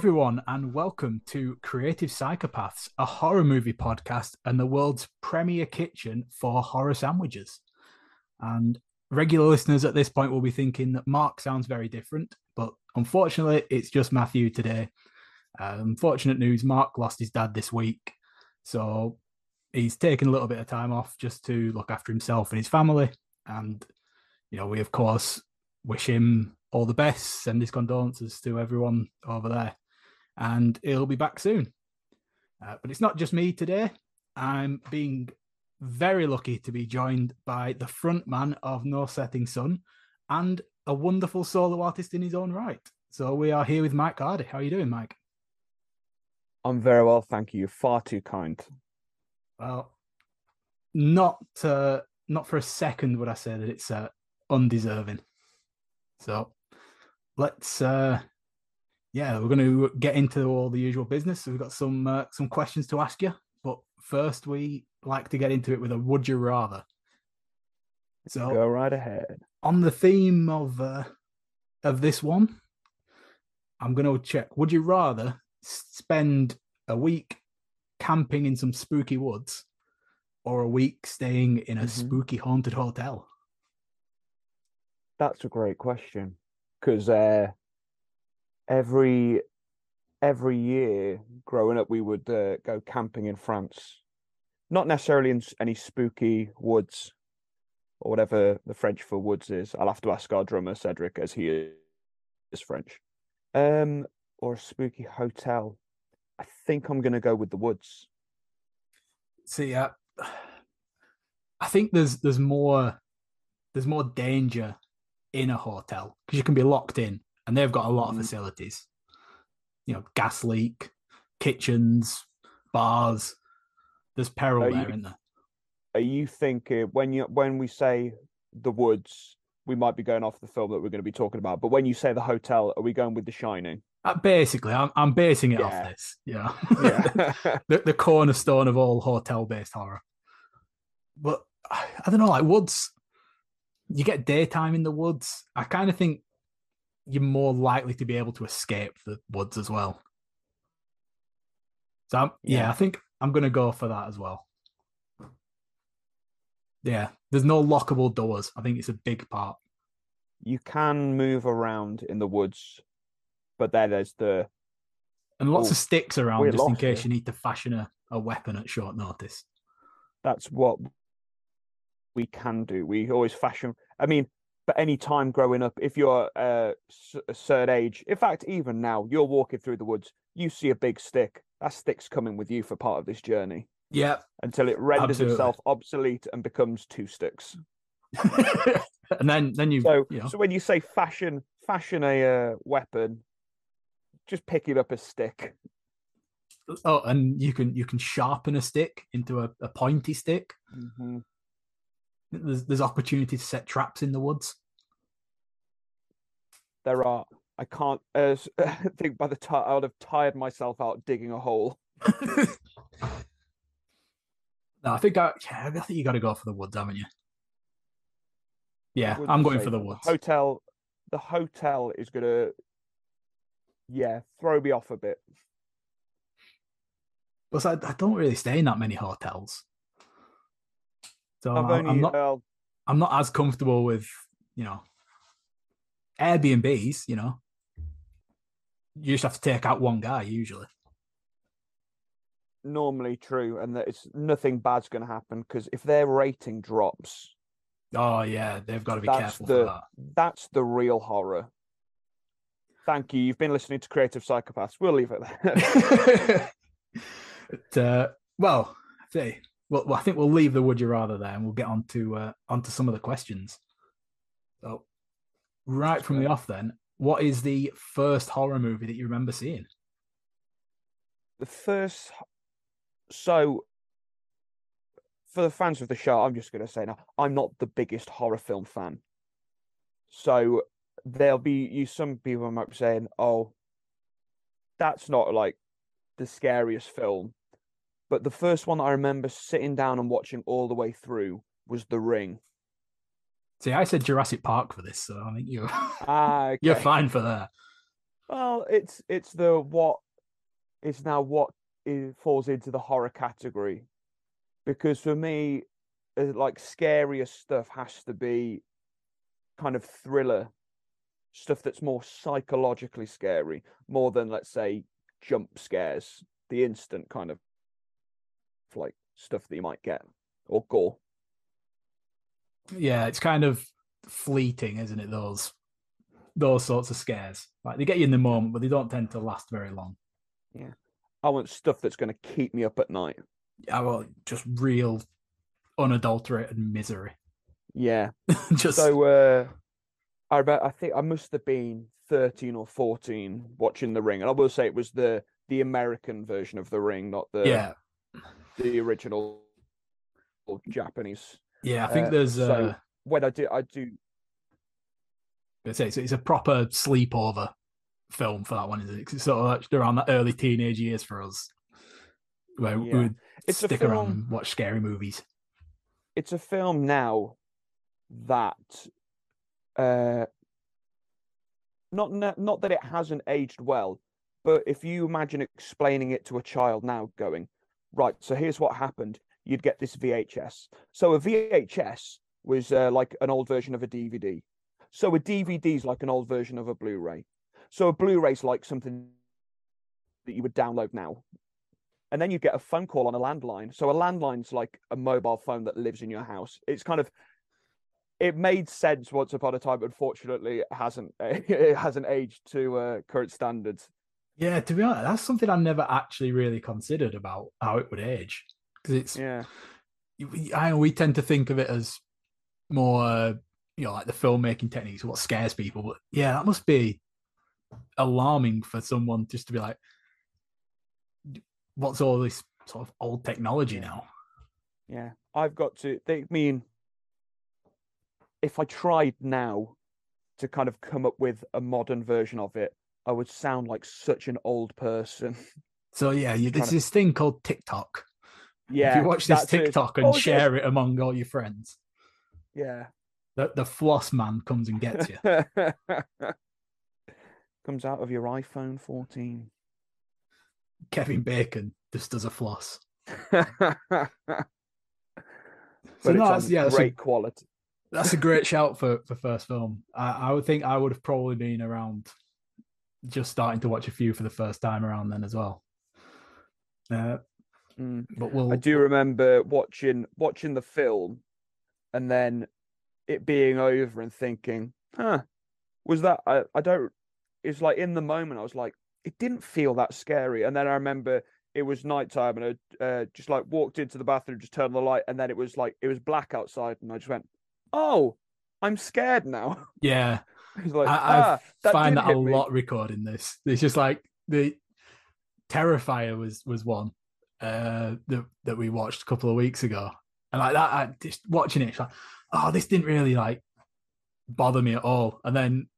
Everyone, and welcome to Creative Psychopaths, a horror movie podcast and the world's premier kitchen for horror sandwiches. And regular listeners at this point will be thinking that Mark sounds very different, but unfortunately, it's just Matthew today. Uh, unfortunate news Mark lost his dad this week. So he's taken a little bit of time off just to look after himself and his family. And, you know, we, of course, wish him all the best, send his condolences to everyone over there. And he'll be back soon. Uh, but it's not just me today. I'm being very lucky to be joined by the front man of No Setting Sun and a wonderful solo artist in his own right. So we are here with Mike Hardy. How are you doing, Mike? I'm very well, thank you. Far too kind. Well, not uh, not for a second would I say that it's uh, undeserving. So let's uh, yeah, we're going to get into all the usual business. So we've got some uh, some questions to ask you, but first we like to get into it with a would you rather. So Go right ahead. on the theme of uh, of this one, I'm going to check. Would you rather spend a week camping in some spooky woods, or a week staying in a Mhm. spooky haunted hotel? That's a great question because uh, every every year growing up, we would uh, go camping in France. Not necessarily in any spooky woods or whatever the French for woods is. I'll have to ask our drummer Cedric, as he is, French. Um, or a spooky hotel. I think I'm gonna go with the woods. See, uh, I think there's there's more there's more danger in a hotel because you can be locked in, and they've got a lot of Mhm. facilities. You know, gas leak, kitchens, bars. There's peril Are there, you- isn't there? are you thinking when you when we say the woods we might be going off the film that we're going to be talking about but when you say the hotel are we going with the shining Uh, basically, I'm I'm basing it off this. Yeah, yeah the the cornerstone of all hotel based horror. But I don't know, like woods. You get daytime in the woods. I kind of think you're more likely to be able to escape the woods as well. So I'm, yeah. Yeah. I think I'm gonna go for that as well. Yeah, there's no lockable doors. I think it's a big part. you can move around in the woods but then there's the And lots Oh, of sticks around just in case you. you need to fashion a, a weapon at short notice. that's what we can do we always fashion i mean but any time growing up if you're uh, a certain age. In fact even now you're walking through the woods you see a big stick. That stick's coming with you for part of this journey. Yeah, until it renders Absolutely. itself obsolete and becomes two sticks. and then then you So, you know. so when you say fashion, fashion a uh, weapon, just pick it up a stick. oh and you can you can sharpen a stick into a, a pointy stick. There's there's opportunity to set traps in the woods There are. I can't. Uh, think by the time I would have tired myself out digging a hole. no i think i yeah, i think you got to go for the woods haven't you yeah i'm going for the woods hotel. The hotel is gonna, yeah, throw me off a bit. but I, I don't really stay in that many hotels so I'm, only. I'm not uh, i'm not as comfortable with you know airbnbs you know you just have to take out one guy usually normally true, and that it's nothing bad's gonna happen because if their rating drops, oh yeah they've got to be careful the- for that That's the real horror. Thank you. You've been listening to Creative Psychopaths. We'll leave it there. but, uh, well, see, well, well, I think we'll leave the would you rather there, and we'll get on to uh, onto some of the questions. Right from the off, then, what is the first horror movie that you remember seeing? the first. So, for the fans of the show, I'm just going to say now, I'm not the biggest horror film fan. So, there'll be you. Some people might be saying, "Oh, that's not like the scariest film," but the first one that I remember sitting down and watching all the way through was The Ring. See, I said Jurassic Park for this, so I think you're Ah, you're fine for that. Well, it's it's the what it's now what it falls into the horror category, because for me, uh, like scarier stuff has to be kind of thriller stuff that's more psychologically scary, more than let's say jump scares, the instant kind of like stuff that you might get or gore. Yeah, it's kind of fleeting, isn't it? Those those sorts of scares, like they get you in the moment, but they don't tend to last very long. Yeah, I want stuff that's going to keep me up at night. I want just real, unadulterated misery. Yeah, just so uh, I remember, I think I must have been thirteen or fourteen watching The Ring, and I will say it was the the American version of The Ring, not the yeah, the original Japanese. Yeah. I think Uh, there's so- uh, When I do, I do. Say it's, it's a proper sleepover film for that one, isn't it? 'Cause it's sort of like around that early teenage years for us, where Yeah. we would It's stick around and watch scary movies. It's a film now that, uh, not not that it hasn't aged well, but if you imagine explaining it to a child now, going right, so here's what happened. You'd get this VHS. So a VHS was uh, like an old version of a DVD. So a DVD is like an old version of a Blu-ray. So a Blu-ray is like something that you would download now. And then you'd get a phone call on a landline. So a landline's like a mobile phone that lives in your house. It's kind of it made sense once upon a time. Unfortunately, it hasn't it hasn't aged to uh, current standards. Yeah, to be honest, that's something I never actually really considered about how it would age because it's Yeah, we- I we tend to think of it as more, you know, like the filmmaking techniques, what scares people. But yeah, that must be alarming for someone just to be like, what's all this sort of old technology Yeah. now? yeah. I've got to. They mean if I tried now to kind of come up with a modern version of it, I would sound like such an old person. So yeah, you, there's to- this thing called TikTok. Yeah, if you watch this that's it. TikTok and Oh, share it among all your friends, Yeah. the, the floss man comes and gets you. Comes out of your iPhone 14. Kevin Bacon just does a floss. So no, that's, yeah, that's a, great quality. that's a great shout for for first film. I, I would think I would have probably been around, just starting to watch a few for the first time around then as well. Uh, Mm. but we'll I do remember watching watching the film, and then it being over and thinking, "Huh, was that?" I, I don't. It's like in the moment, I was like, it didn't feel that scary, and then I remember it was nighttime, and I uh, just like walked into the bathroom, just turned on the light, and then it was like it was black outside, and I just went, "Oh, I'm scared now." yeah. It's like, I, ah, I that find that a me." lot recording this. It's just like the Terrifier was was one uh that that we watched a couple of weeks ago, and like that, I just watching it, it's like, oh, this didn't really like bother me at all. And then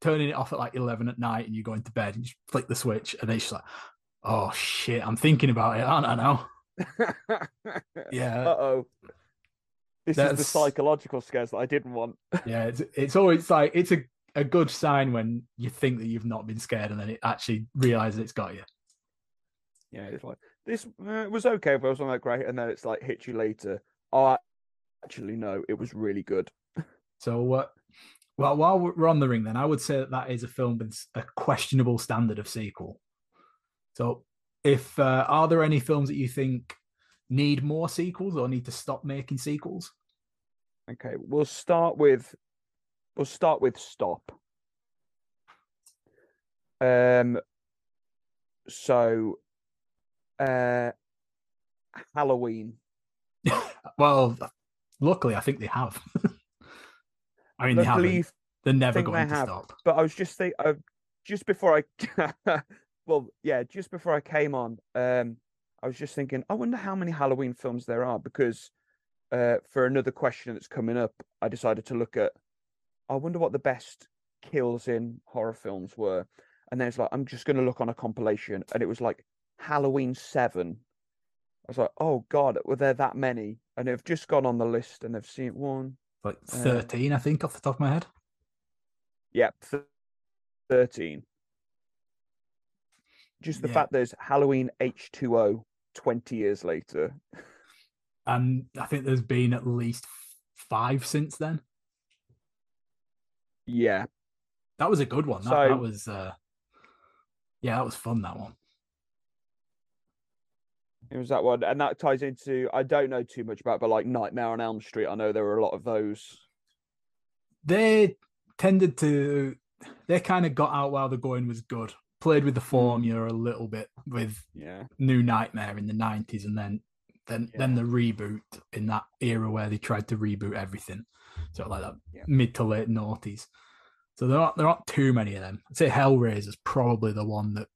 turning it off at like eleven at night, and you're going to bed, and you just flick the switch, and it's just like, oh shit, I'm thinking about it, aren't I now? Yeah, Uh oh. This is the psychological scares that I didn't want. yeah. It's it's always like it's a a good sign when you think that you've not been scared, and then it actually realizes it's got you. Yeah, it's like this uh, it was okay, but it wasn't that great, and then it's like hit you later. Oh, actually, no, it was really good. So, uh, well, while we're on the ring, then I would say that that is a film with a questionable standard of sequel. So, if uh, are there any films that you think need more sequels or need to stop making sequels? Okay, we'll start with we'll start with stop. Um. So, uh, Halloween. Well, luckily, I think they have. I mean, they haven't. They're never think they going to have. stop. but I was just think uh, just before I well yeah just before I came on um I was just thinking I wonder how many Halloween films there are because uh for another question that's coming up I decided to look at I wonder what the best kills in horror films were and then it's like I'm just going to look on a compilation and it was like Halloween 7 I was like oh god were there that many and they've just gone on the list and they've seen one Like Uh, 13, I think, off the top of my head. Yep, th- 13. just the Yeah. fact there's Halloween H2O 20 years later. And I think there's been at least five since then. Yeah. That was a good one. That, So- that was, uh, yeah, that was fun. That one. It was that one. And that ties into, I don't know too much about, but like Nightmare on Elm Street, I know there were a lot of those. They tended to, they kind of got out while the going was good. Played with the hmm. formula a little bit with Yeah. New Nightmare in the nineties, and then then then the reboot in that era where they tried to reboot everything, sort of like that Yeah. mid to late noughties. So there aren't there aren't too many of them. I'd say Hellraiser's probably the one that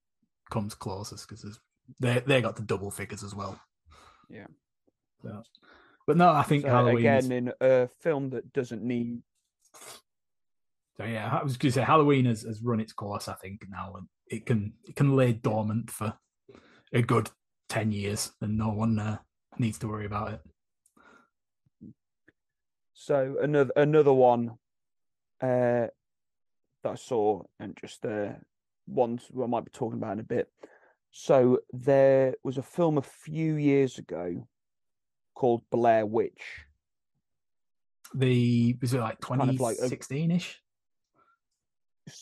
comes closest because they they got the double figures as well. Yeah. So, but no, I think So Halloween. is- again, in a film that doesn't need, So yeah, I was going to say Halloween has, has run its course. I think now, and it can it can lay dormant for a good ten years, and no one uh, needs to worry about it. so another another one uh, that I saw and just uh, ones we might be talking about in a bit. So there was a film a few years ago called Blair Witch. The was it like kind of like a- 2016 ish?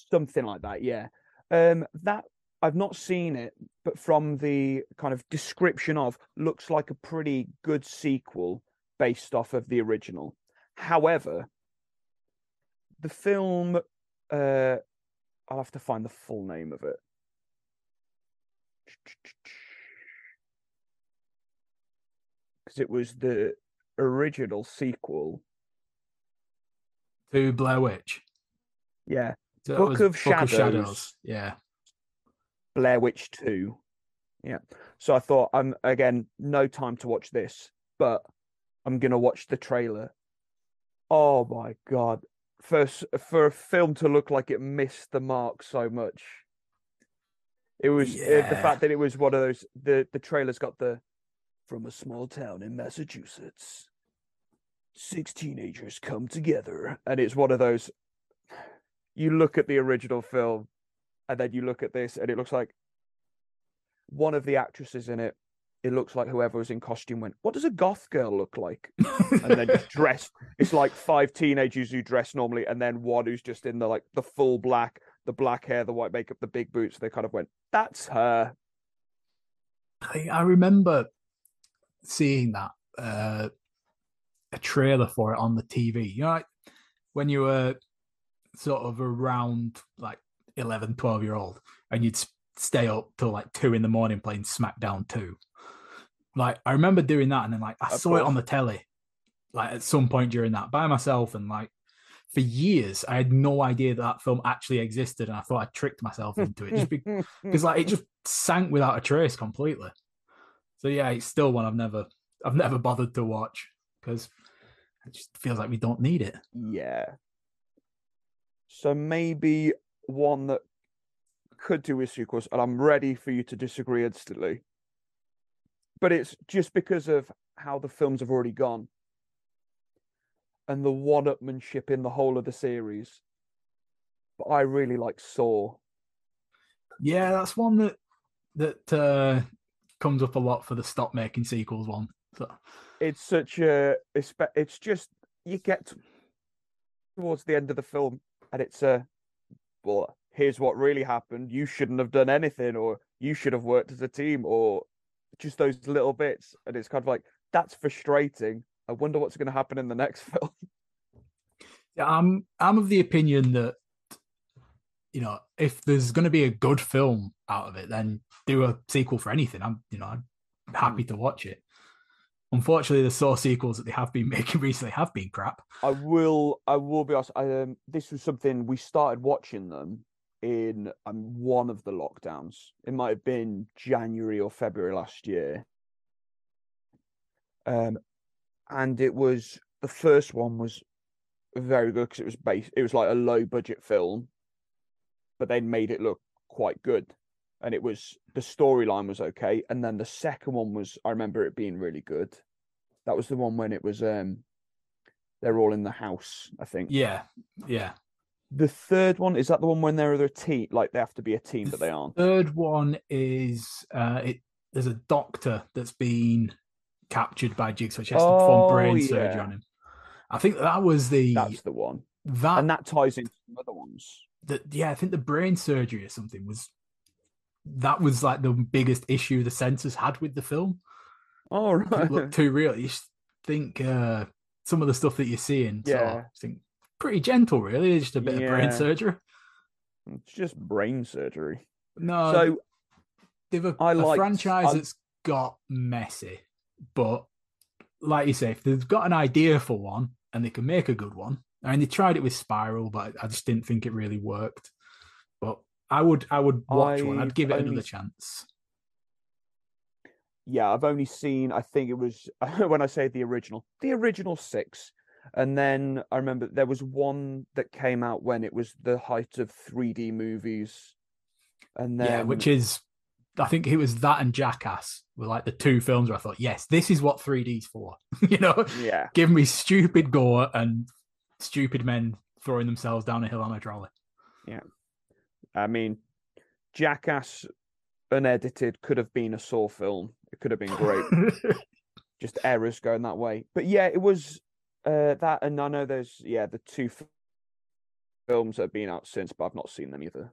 something like that yeah um that i've not seen it but from the kind of description of looks like a pretty good sequel based off of the original however the film uh i'll have to find the full name of it because it was the original sequel to Blair Witch. yeah So it Book was of Shadows. Yeah. Blair Witch 2. Yeah. So I thought I'm again no time to watch this, but I'm to watch the trailer. Oh my god. First for a film to look like it missed the mark so much. It was uh, the fact that it was one of those the the trailer's got the from a small town in Massachusetts. Six teenagers come together and it's one of those you look at the original film and then you look at this and it looks like one of the actresses in it it looks like whoever was in costume went what does a goth girl look like and then just dressed it's like five teenagers who dress normally and then one who's just in the like the full black the black hair the white makeup the big boots they kind of went that's her I, I remember seeing that uh, a trailer for it on the TV. You know, like when you were sort of around like 11, 12 year old, and you'd stay up till like two in the morning playing SmackDown 2. Like, I remember doing that, and then like I Of saw it on the telly, like at some point during that by myself, and like for years I had no idea that that film actually existed, and I thought I tricked myself into it just because like it just sank without a trace completely. So yeah, it's still one I've never I've never bothered to watch because it just feels like we don't need it. yeah so maybe one that could do with sequels and i'm ready for you to disagree instantly but it's just because of how the films have already gone and the one-upmanship in the whole of the series. But i really like saw. Yeah, that's one that that uh, comes up a lot for the stop making sequels one. So. It's such a it's, it's just you get towards the end of the film and it's a well here's what really happened. You shouldn't have done anything or you should have worked as a team or just those little bits. And it's kind of like that's frustrating i wonder what's going to happen in the next film yeah, I'm I'm of the opinion that you know if there's going to be a good film out of it, then do a sequel for anything. I'm you know I'm happy to watch it. Unfortunately, the Saw sequels that they have been making recently have been crap. i will i will be honest I, um, this was something we started watching them in um, one of the lockdowns it might have been january or february last year um and it was the first one was very good because it was based it was like a low budget film but they made it look quite good and it was the storyline was okay and then the second one was i remember it being really good that was the one when it was um they're all in the house i think Yeah, yeah. The third one is that the one when they're a team, like they have to be a team, but they aren't. Third one is uh, it. There's a doctor that's been captured by Jigsaw. She has to perform Oh, brain surgery on him. I think that was the That's the one, that, and that ties into some other ones. the yeah. I think the brain surgery or something was that was like the biggest issue the censors had with the film. Oh right, looked too real. You just think uh, some of the stuff that you're seeing. So Yeah. I think pretty gentle, really. Just a bit of brain surgery. it's just brain surgery. No, so they've a, I a liked- franchise I- that's got messy, but like you say, if they've got an idea for one and they can make a good one, I mean, they tried it with Spiral, but I just didn't think it really worked. But I would, I would watch one. I'd give it only another chance. yeah, I've only seen. I think it was when I say the original, the original six, and then I remember there was one that came out when it was the height of 3D movies, and then yeah, which is, I think it was that and Jackass were like the two films where I thought, yes, this is what 3D's for. you know, yeah, give me stupid gore and stupid men throwing themselves down a hill on a trolley. Yeah, I mean, Jackass unedited could have been a Saw film. It could have been great. just errors going that way. But yeah, it was uh, that, and I know there's yeah the two films that have been out since, but I've not seen them either.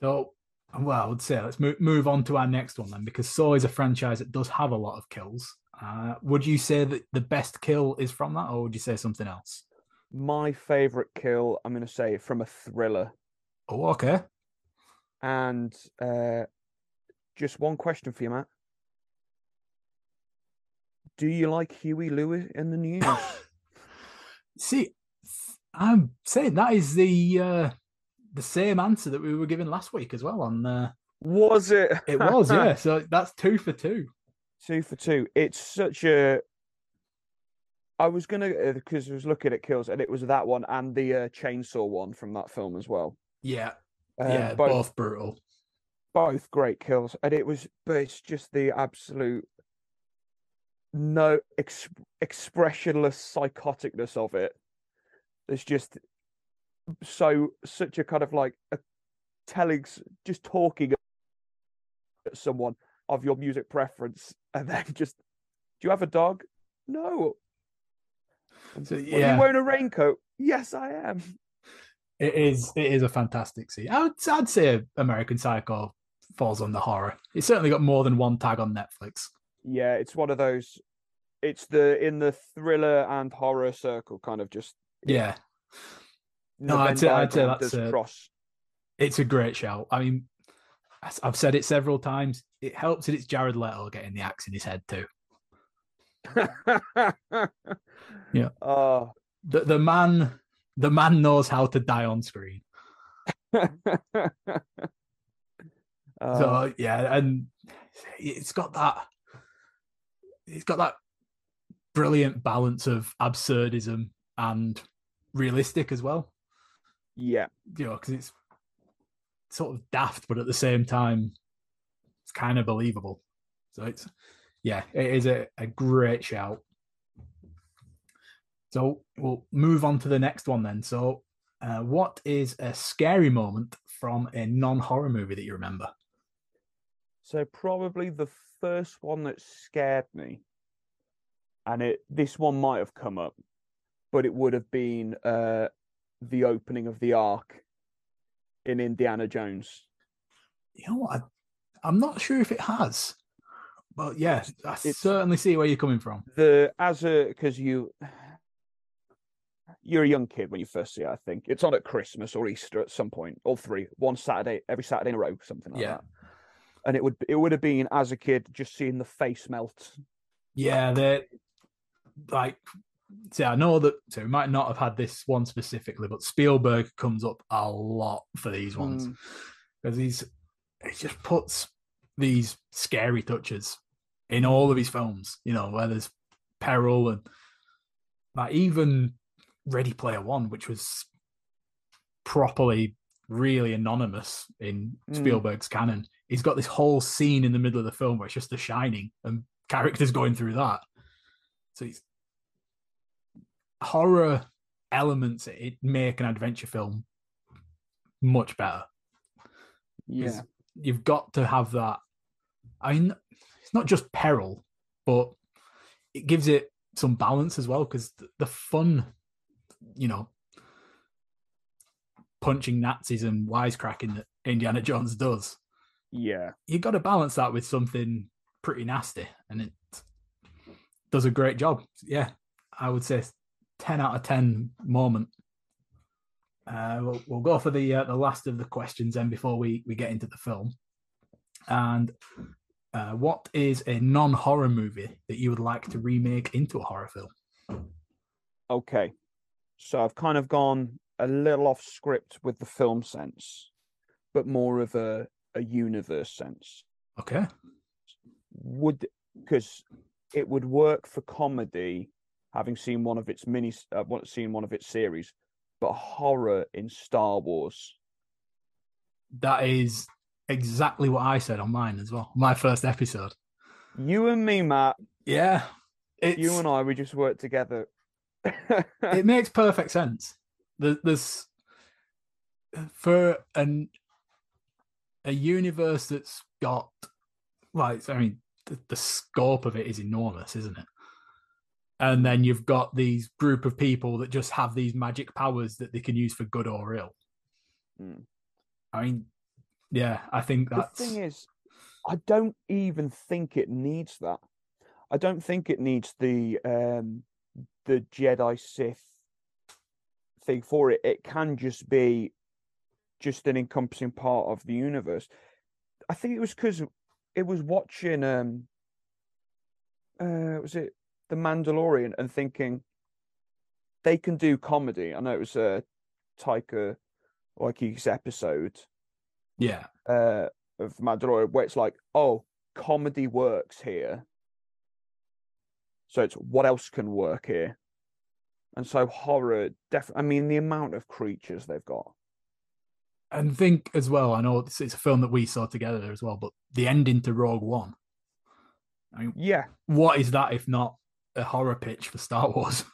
So, well, I would say let's move, move on to our next one then, because Saw is a franchise that does have a lot of kills. Uh, would you say that the best kill is from that, or would you say something else? My favorite kill, I'm going to say, from a thriller. Oh, okay. And uh, just one question for you, Matt. Do you like Huey Lewis and the News? See, I'm saying that is the uh, the same answer that we were given last week as well. On uh, was it? it was, yeah. So that's two for two. two for two. It's such a. I was gonna because I was looking at kills, and it was that one and the uh, chainsaw one from that film as well. Yeah, Uh, yeah, both, both brutal. both great kills, and it was, but it's just the absolute no ex- expressionless psychoticness of it. It's just so such a kind of like a telling, just talking at someone of your music preference, and then just, do you have a dog? No. So, "Well, yeah. you wearing a raincoat? Yes, I am. It is. It is a fantastic scene. I would, I'd say American Psycho falls on the horror. It's certainly got more than one tag on Netflix. Yeah, it's one of those. It's the in the thriller and horror circle, kind of just Yeah, the No, I'd say- I'd say that's a- cross. it's a great shout. I mean, I've said it several times. It helps that it's Jared Leto getting the axe in his head too. Yeah. Oh, The the man, the man knows how to die on screen. Uh, So yeah, and it's got that. It's got that brilliant balance of absurdism and realistic as well. Yeah, you know, because it's sort of daft, but at the same time, it's kind of believable. So it's, yeah, it is a, a great shout. So we'll move on to the next one then. So, uh, what is a scary moment from a non horror movie that you remember? so probably the first one that scared me, and it this one might have come up, but it would have been uh the opening of the Ark in Indiana Jones. You know what? I, I'm not sure if it has, but yeah, I It's- certainly see where you're coming from. the as a because you you're a young kid when you first see it. I think it's on at Christmas or Easter at some point, all three, one Saturday, every Saturday in a row, something like Yeah. that. And it would it would have been as a kid just seeing the face melt. Yeah, they like. See, I know that so we might not have had this one specifically, but Spielberg comes up a lot for these ones Mm. because he's he just puts these scary touches in all of his films. You know, where there's peril and like even Ready Player One, which was properly really anonymous in Mm. Spielberg's canon. He's got this whole scene in the middle of the film where it's just The Shining and characters going through that. So it's horror elements it make an adventure film much better. Yeah. You've got to have that. I mean, it's not just peril, but it gives it some balance as well because the fun, you know, punching Nazis and wisecracking that Indiana Jones does. Yeah. You got to balance that with something pretty nasty, and it does a great job. Yeah, I would say ten out of ten moment. Uh, we'll, we'll go for the uh, the last of the questions then before we we get into the film. And uh, what is a non horror movie that you would like to remake into a horror film? Okay. So I've kind of gone a little off script with the film sense, but more of a, a universe sense. Okay. Would because it would work for comedy, having seen one of its mini, uh, seen one of its series, but horror in Star Wars. That is exactly what I said on mine as well. My first episode. You and me, Matt. Yeah. It's... You and I, we just worked together. it makes perfect sense. There's for an a universe that's got like I mean the, the scope of it is enormous, isn't it? And then you've got these group of people that just have these magic powers that they can use for good or ill. Mm. I mean, yeah, I think that's the thing is, I don't even think it needs that. I don't think it needs the um the Jedi Sith thing for it. It can just be just an encompassing part of the universe. I think it was because it was watching um uh was it The Mandalorian and thinking they can do comedy. I know it was a Taika Waititi's episode. Yeah. Uh of Mandalorian where it's like, oh, comedy works here. So it's what else can work here? And so horror, def- I mean, the amount of creatures they've got. And think as well, I know it's, it's a film that we saw together there as well, but the ending to Rogue One. I mean, yeah. What is that if not a horror pitch for Star Wars?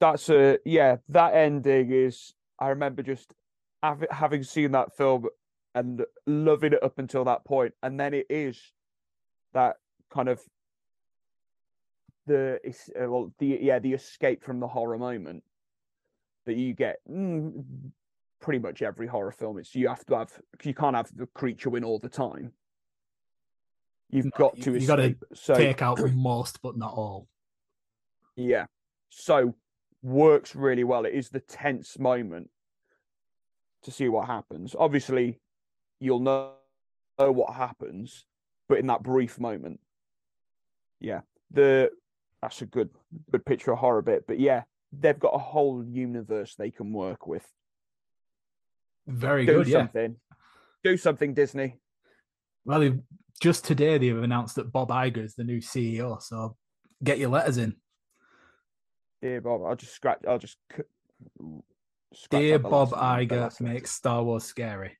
That's a, yeah, that ending is, I remember just having seen that film and loving it up until that. And then it is that kind of the uh, well the yeah the escape from the horror moment that you get mm, pretty much every horror film it's you have to have you can't have the creature win all the time you've no, got to you got to so, take out most but not all yeah so works really well it is the tense moment to see what happens obviously you'll know, what happens but in that brief moment yeah the that's a good good picture of horror bit. But yeah, they've got a whole universe they can work with. Very Do good. Something. Yeah. Do something, Disney. Well, just today they've announced that Bob Iger is the new CEO. So get your letters in. Dear Bob, I'll just scratch. I'll just. Dear Bob Iger makes Star Wars scary.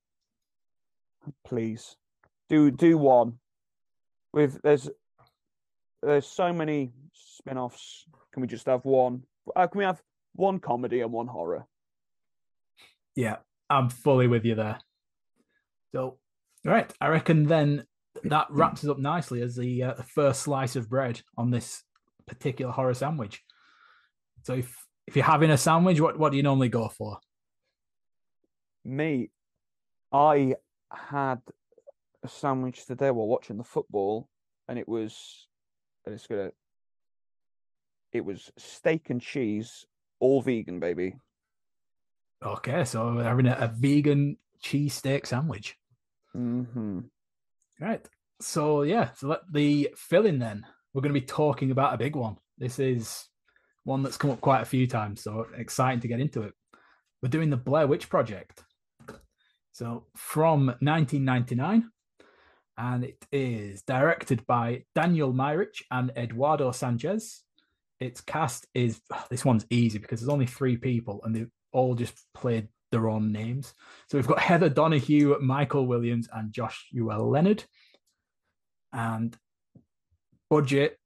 Please, do do one. With there's there's so many spin-offs. Can we just have one? Uh, can we have one comedy and one horror? Yeah, I'm fully with you there. So, right, I reckon then that wraps us up nicely as the uh, the first slice of bread on this particular horror sandwich. So, if if you're having a sandwich, what what do you normally go for? Me, I had a sandwich today while watching the football, and it was, and it's gonna it was steak and cheese, all vegan, baby. Okay, so we're having a, a vegan cheese steak sandwich. Mm-hmm. Right. So yeah, so let the filling then. We're going to be talking about a big one. This is one that's come up quite a few times, so exciting to get into it. We're doing the Blair Witch Project. So from 1999, and it is directed by Daniel Myrick and Eduardo Sanchez, its cast is this one's easy because there's only three people and they've all just played their own names. So we've got Heather Donahue, Michael Williams, and Josh Joshua Leonard. And budget,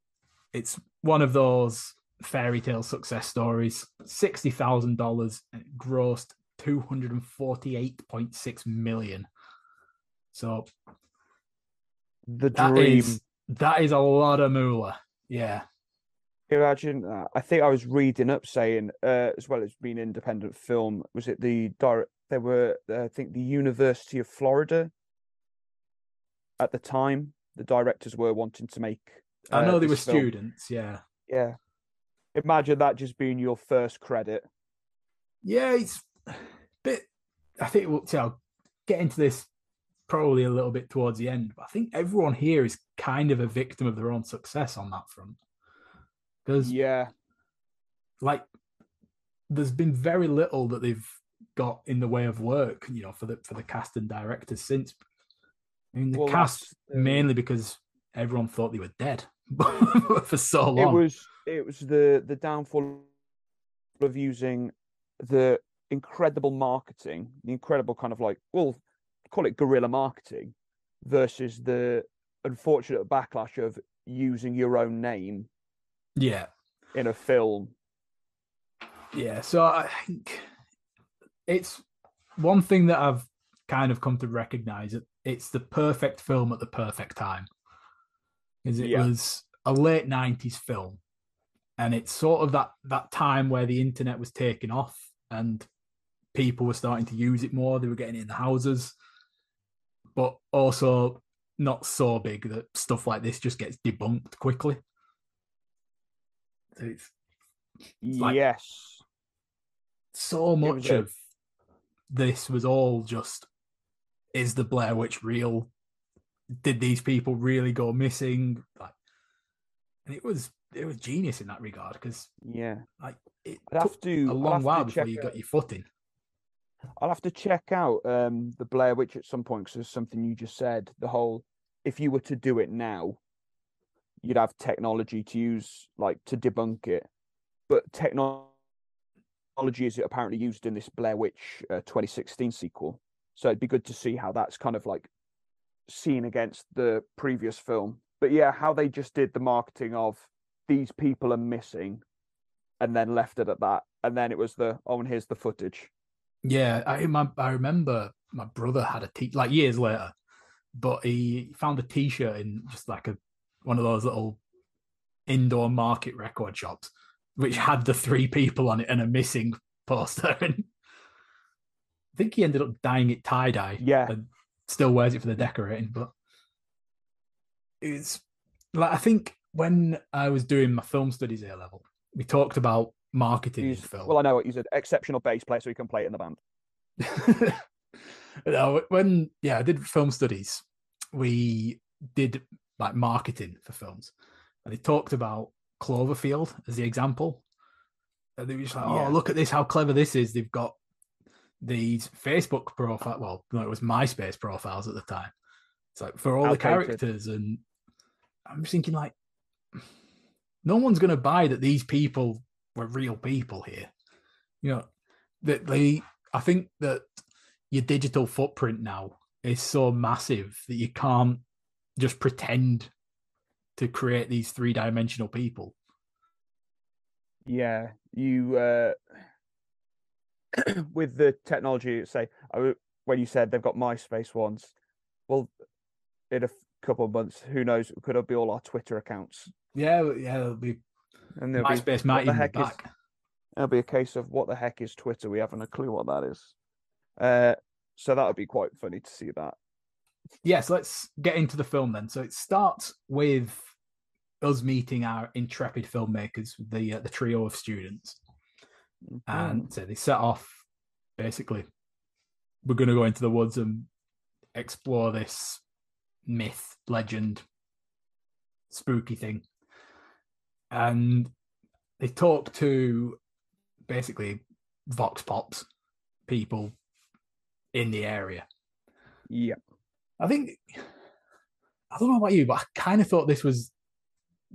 it's one of those fairy tale success stories. Sixty thousand dollars and it grossed two hundred and forty-eight point six million. So The dream. is that is a lot of moolah. Yeah. Imagine that. I think I was reading up saying, uh, as well as being independent film, was it the direct? There were, uh, I think, the University of Florida at the time. The directors were wanting to make. I uh, know they were film. students, yeah. Yeah. Imagine that just being your first credit. Yeah, it's a bit. I think we'll see, I'll get into this probably a little bit towards the end, but I think everyone here is kind of a victim of their own success on that front. Because, Yeah. like, there's been very little that they've got in the way of work, you know, for the for the cast and directors since. I mean, the Well, cast um, mainly because everyone thought they were dead for so long. It was it was the the downfall of using the incredible marketing, the incredible kind of like well, call it guerrilla marketing, versus the unfortunate backlash of using your own name yeah, in a film. Yeah, so I think it's one thing that I've kind of come to recognize it. It's the perfect film at the perfect time. Because it Yeah. was a late 90s film. And it's sort of that that time where the internet was taking off and people were starting to use it more. They were getting it in the houses. But also not so big that stuff like this just gets debunked quickly. It's like- yes. so much of this was all just is the Blair Witch real? Did these people really go missing? Like, and it was it was genius in that regard because Yeah. like it I'd took have to a long while before you out- got your footing. I'll have to check out um the Blair Witch at some point because there's something you just said. The whole if you were to do it now, you'd have technology to use like to debunk it. But technology is apparently used in this Blair Witch uh, 2016 sequel. So it'd be good to see how that's kind of like seen against the previous film. But yeah, how they just did the marketing of these people are missing and then left it at that. And then it was the oh and here's the footage. Yeah, I my, I remember my brother had a t like years later, but he found a T-shirt in just like a one of those little indoor market record shops, which had the three people on it and a missing poster. And I think he ended up dyeing it tie dye. Yeah. and still wears it for the decorating. But it's like I think when I was doing my film studies A level, we talked about marketing in film. well, I know he's an exceptional bass player, so he can play it in the band. no, when yeah, I did film studies. We did like marketing for films, and they talked about Cloverfield as the example. And they were just like, oh, Yeah. "Oh, look at this! How clever this is! They've got these Facebook profile. Well, no, it was MySpace profiles at the time. It's like for all the characters, and I'm just thinking like, no one's going to buy that these people were real people here. You know, that they. I think that your digital footprint now is so massive that you can't just pretend to create these three dimensional people. Yeah, you uh with the technology, say when you said they've got MySpace ones, well, in a couple of months, who knows? Could it be all our Twitter accounts? Yeah, yeah, it'll be And there'll be, MySpace what might the even be heck is- It'll be a case of what the heck is Twitter? We haven't a clue what that is. Uh, so that would be quite funny to see that. Yes, let's get into the film then. So it starts with us meeting our intrepid filmmakers, the uh, the trio of students, Mhm. and so they set off. Basically, we're going to go into the woods and explore this myth, legend, spooky thing, and they talk to basically vox pops people in the area. yeah, I think I don't know about you, but I kind of thought this was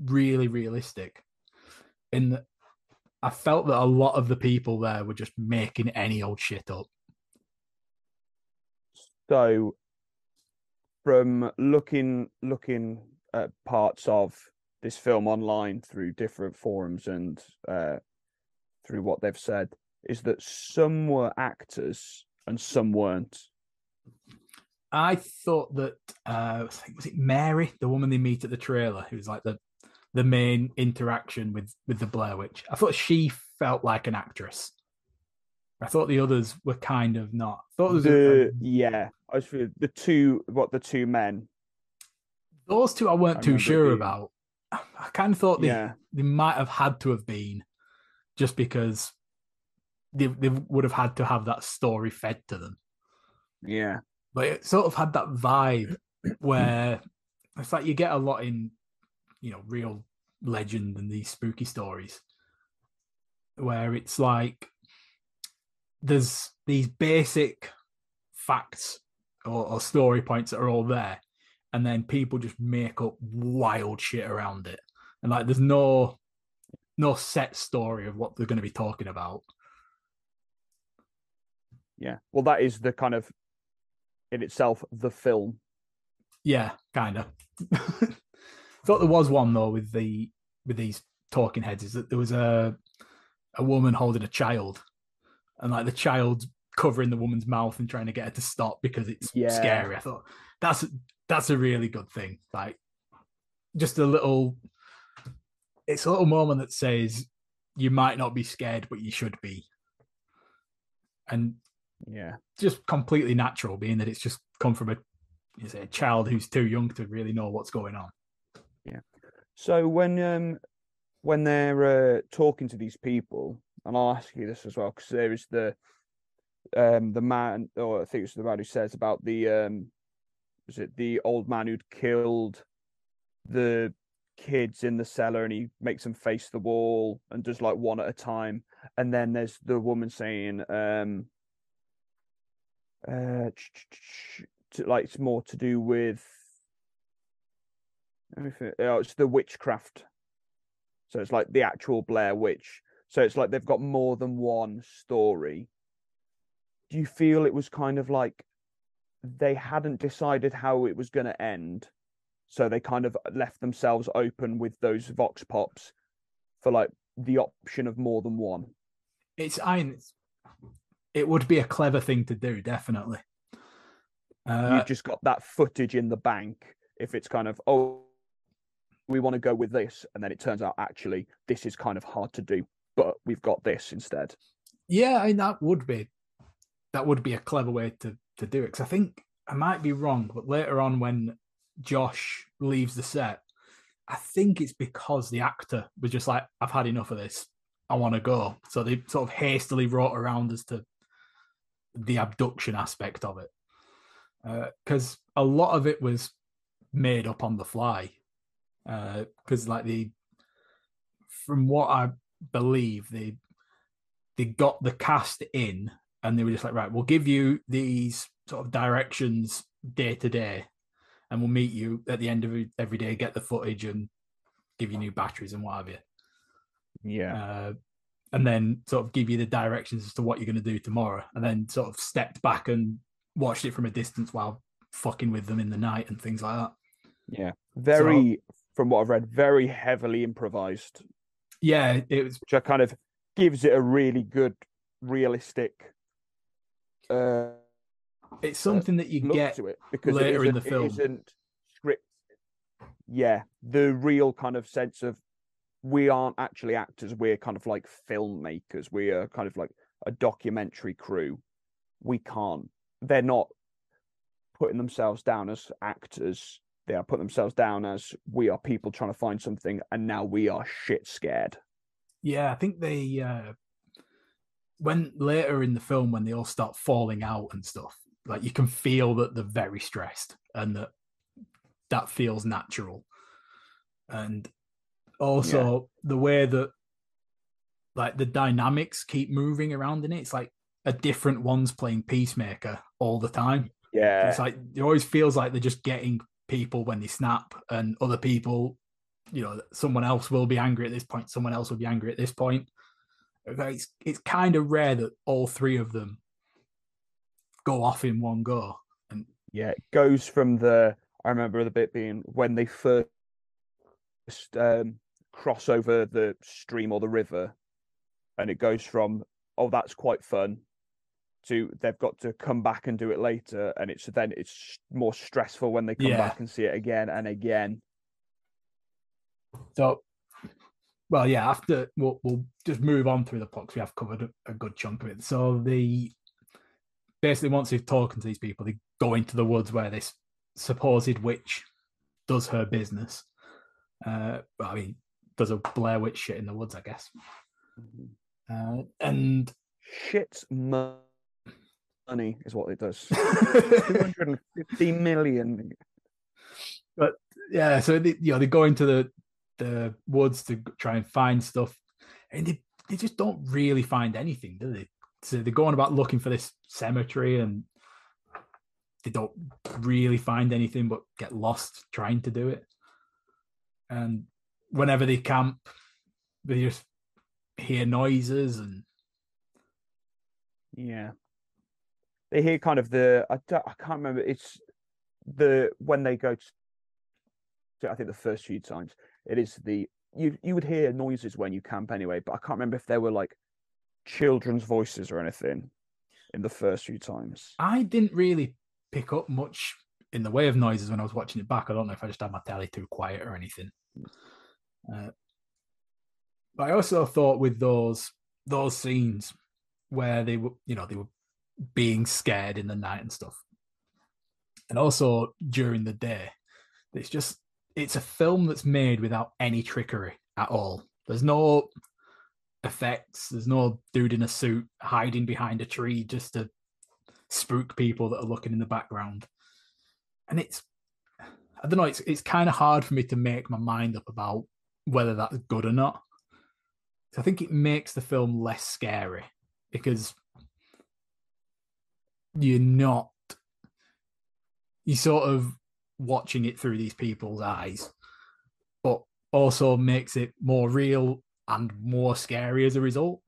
really realistic. In that I felt that a lot of the people there were just making any old shit up. So, from looking looking at parts of this film online through different forums and uh, through what they've said is that some were actors and some weren't. I thought that uh, was it Mary, the woman they meet at the trailer, who's like the the main interaction with with the Blair Witch. I thought she felt like an actress. I thought the others were kind of not. I thought was the a, yeah. I was the two what the two men. Those two I weren't I too sure about. I kind of thought they yeah. they might have had to have been, just because they they would have had to have that story fed to them. Yeah, but it sort of had that vibe where it's like you get a lot in, you know, real legend and these spooky stories, where it's like there's these basic facts or, or story points that are all there, and then people just make up wild shit around it, and like there's no no set story of what they're going to be talking about. Yeah, well, that is the kind of in itself the film. Yeah, kind of. I thought there was one though with the with these talking heads is that there was a a woman holding a child, and like the child covering the woman's mouth and trying to get her to stop because it's yeah. scary. I thought that's that's a really good thing. Like just a little it's a little moment that says you might not be scared, but you should be. And yeah, just completely natural, being that it's just come from a, a child who's too young to really know what's going on. Yeah. So when um when they're uh, talking to these people, and I'll ask you this as well because there is the um the man, or I think it's the man who says about the um was it the old man who'd killed the kids in the cellar and he makes them face the wall and does like one at a time and then there's the woman saying um uh, to, like it's more to do with oh, it's the witchcraft. So it's like the actual Blair Witch. So it's like they've got more than one story. Do you feel it was kind of like they hadn't decided how it was going to end? So they kind of left themselves open with those vox pops for like the option of more than one. It's I it would be a clever thing to do, definitely. Uh, You've just got that footage in the bank. If it's kind of, oh, we want to go with this, and then it turns out actually this is kind of hard to do, but we've got this instead. Yeah, I mean, that would be that would be a clever way to to do it. Because I think I might be wrong, but later on when Josh leaves the set, I think it's because the actor was just like, "I've had enough of this. I want to go." So they sort of hastily wrote around as to the abduction aspect of it. Because uh, a lot of it was made up on the fly. Because uh, like the from what i believe they they got the cast in and they were just like right we'll give you these sort of directions day to day and we'll meet you at the end of every day get the footage and give you new batteries and what have you. Yeah. Uh, and then sort of give you the directions as to what you're going to do tomorrow, and then sort of stepped back and watched it from a distance while fucking with them in the night and things like that. Yeah, very so, from what I've read, very heavily improvised. Yeah, it was which kind of gives it a really good, realistic. Uh, it's something that you get to it because later in the film. It isn't script. Yeah, the real kind of sense of we aren't actually actors. We're kind of like filmmakers. We are kind of like a documentary crew. We can't. They're not putting themselves down as actors. They are putting themselves down as we are people trying to find something, and now we are shit scared. Yeah, I think they uh, when later in the film when they all start falling out and stuff, like you can feel that they're very stressed and that that feels natural. And also yeah. the way that like the dynamics keep moving around in it. It's like a different one's playing Peacemaker all the time. Yeah. It's like it always feels like they're just getting people when they snap and other people, you know, someone else will be angry at this point, someone else will be angry at this point. It's it's kind of rare that all three of them go off in one go. And yeah, it goes from the I remember the bit being when they first um, cross over the stream or the river, and it goes from oh that's quite fun to they've got to come back and do it later, and it's then it's more stressful when they come Yeah. back and see it again and again. So, well, yeah. After we'll, we'll just move on through the plot 'cause we have covered a, a good chunk of it. So the basically once they've talking to these people, they go into the woods where this supposed witch does her business. Uh, well, I mean, does a Blair Witch shit in the woods, I guess. Uh, and Shit's money is what it does. Two hundred and fifty million. But yeah, so they, you know they go into the the woods to try and find stuff, and they they just don't really find anything, do they? So they're going about looking for this cemetery, and they don't really find anything, but get lost trying to do it. And whenever they camp, they just hear noises and Yeah. They hear kind of the I, don't, I can't remember it's the when they go to to- I think the first few times it is the you you would hear noises when you camp anyway, but I can't remember if there were like children's voices or anything in the first few times. I didn't really pick up much in the way of noises when I was watching it back. I don't know if I just had my telly too quiet or anything. Uh, but I also thought with those those scenes where they were, you know, they were being scared in the night and stuff, and also during the day, it's just it's a film that's made without any trickery at all. There's no effects. There's no dude in a suit hiding behind a tree just to spook people that are looking in the background. And it's I don't know, it's it's kind of hard for me to make my mind up about whether that's good or not. So I think it makes the film less scary because you're not you sort of watching it through these people's eyes, but also makes it more real and more scary as a result.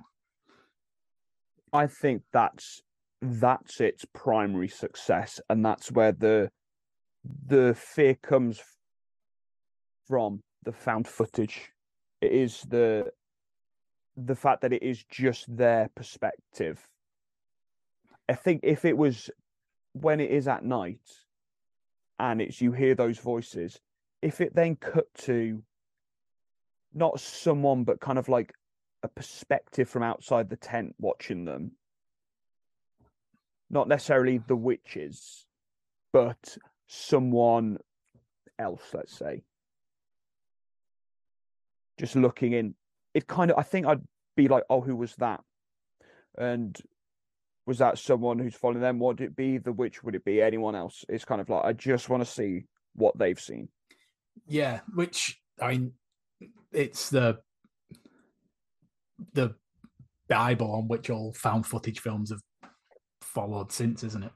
I think that's that's its primary success, and that's where the the fear comes from the found footage. It is the the fact that it is just their perspective. I think if it was when it is at night and it's you hear those voices, if it then cut to not someone but kind of like a perspective from outside the tent watching them. Not necessarily the witches, but someone else, let's say. Just looking in. It kind of I think I'd be like, oh, who was that? And was that someone who's following them? Would it be the witch? Would it be anyone else? It's kind of like I just want to see what they've seen. Yeah, which I mean, it's the the Bible on which all found footage films have followed since, isn't it?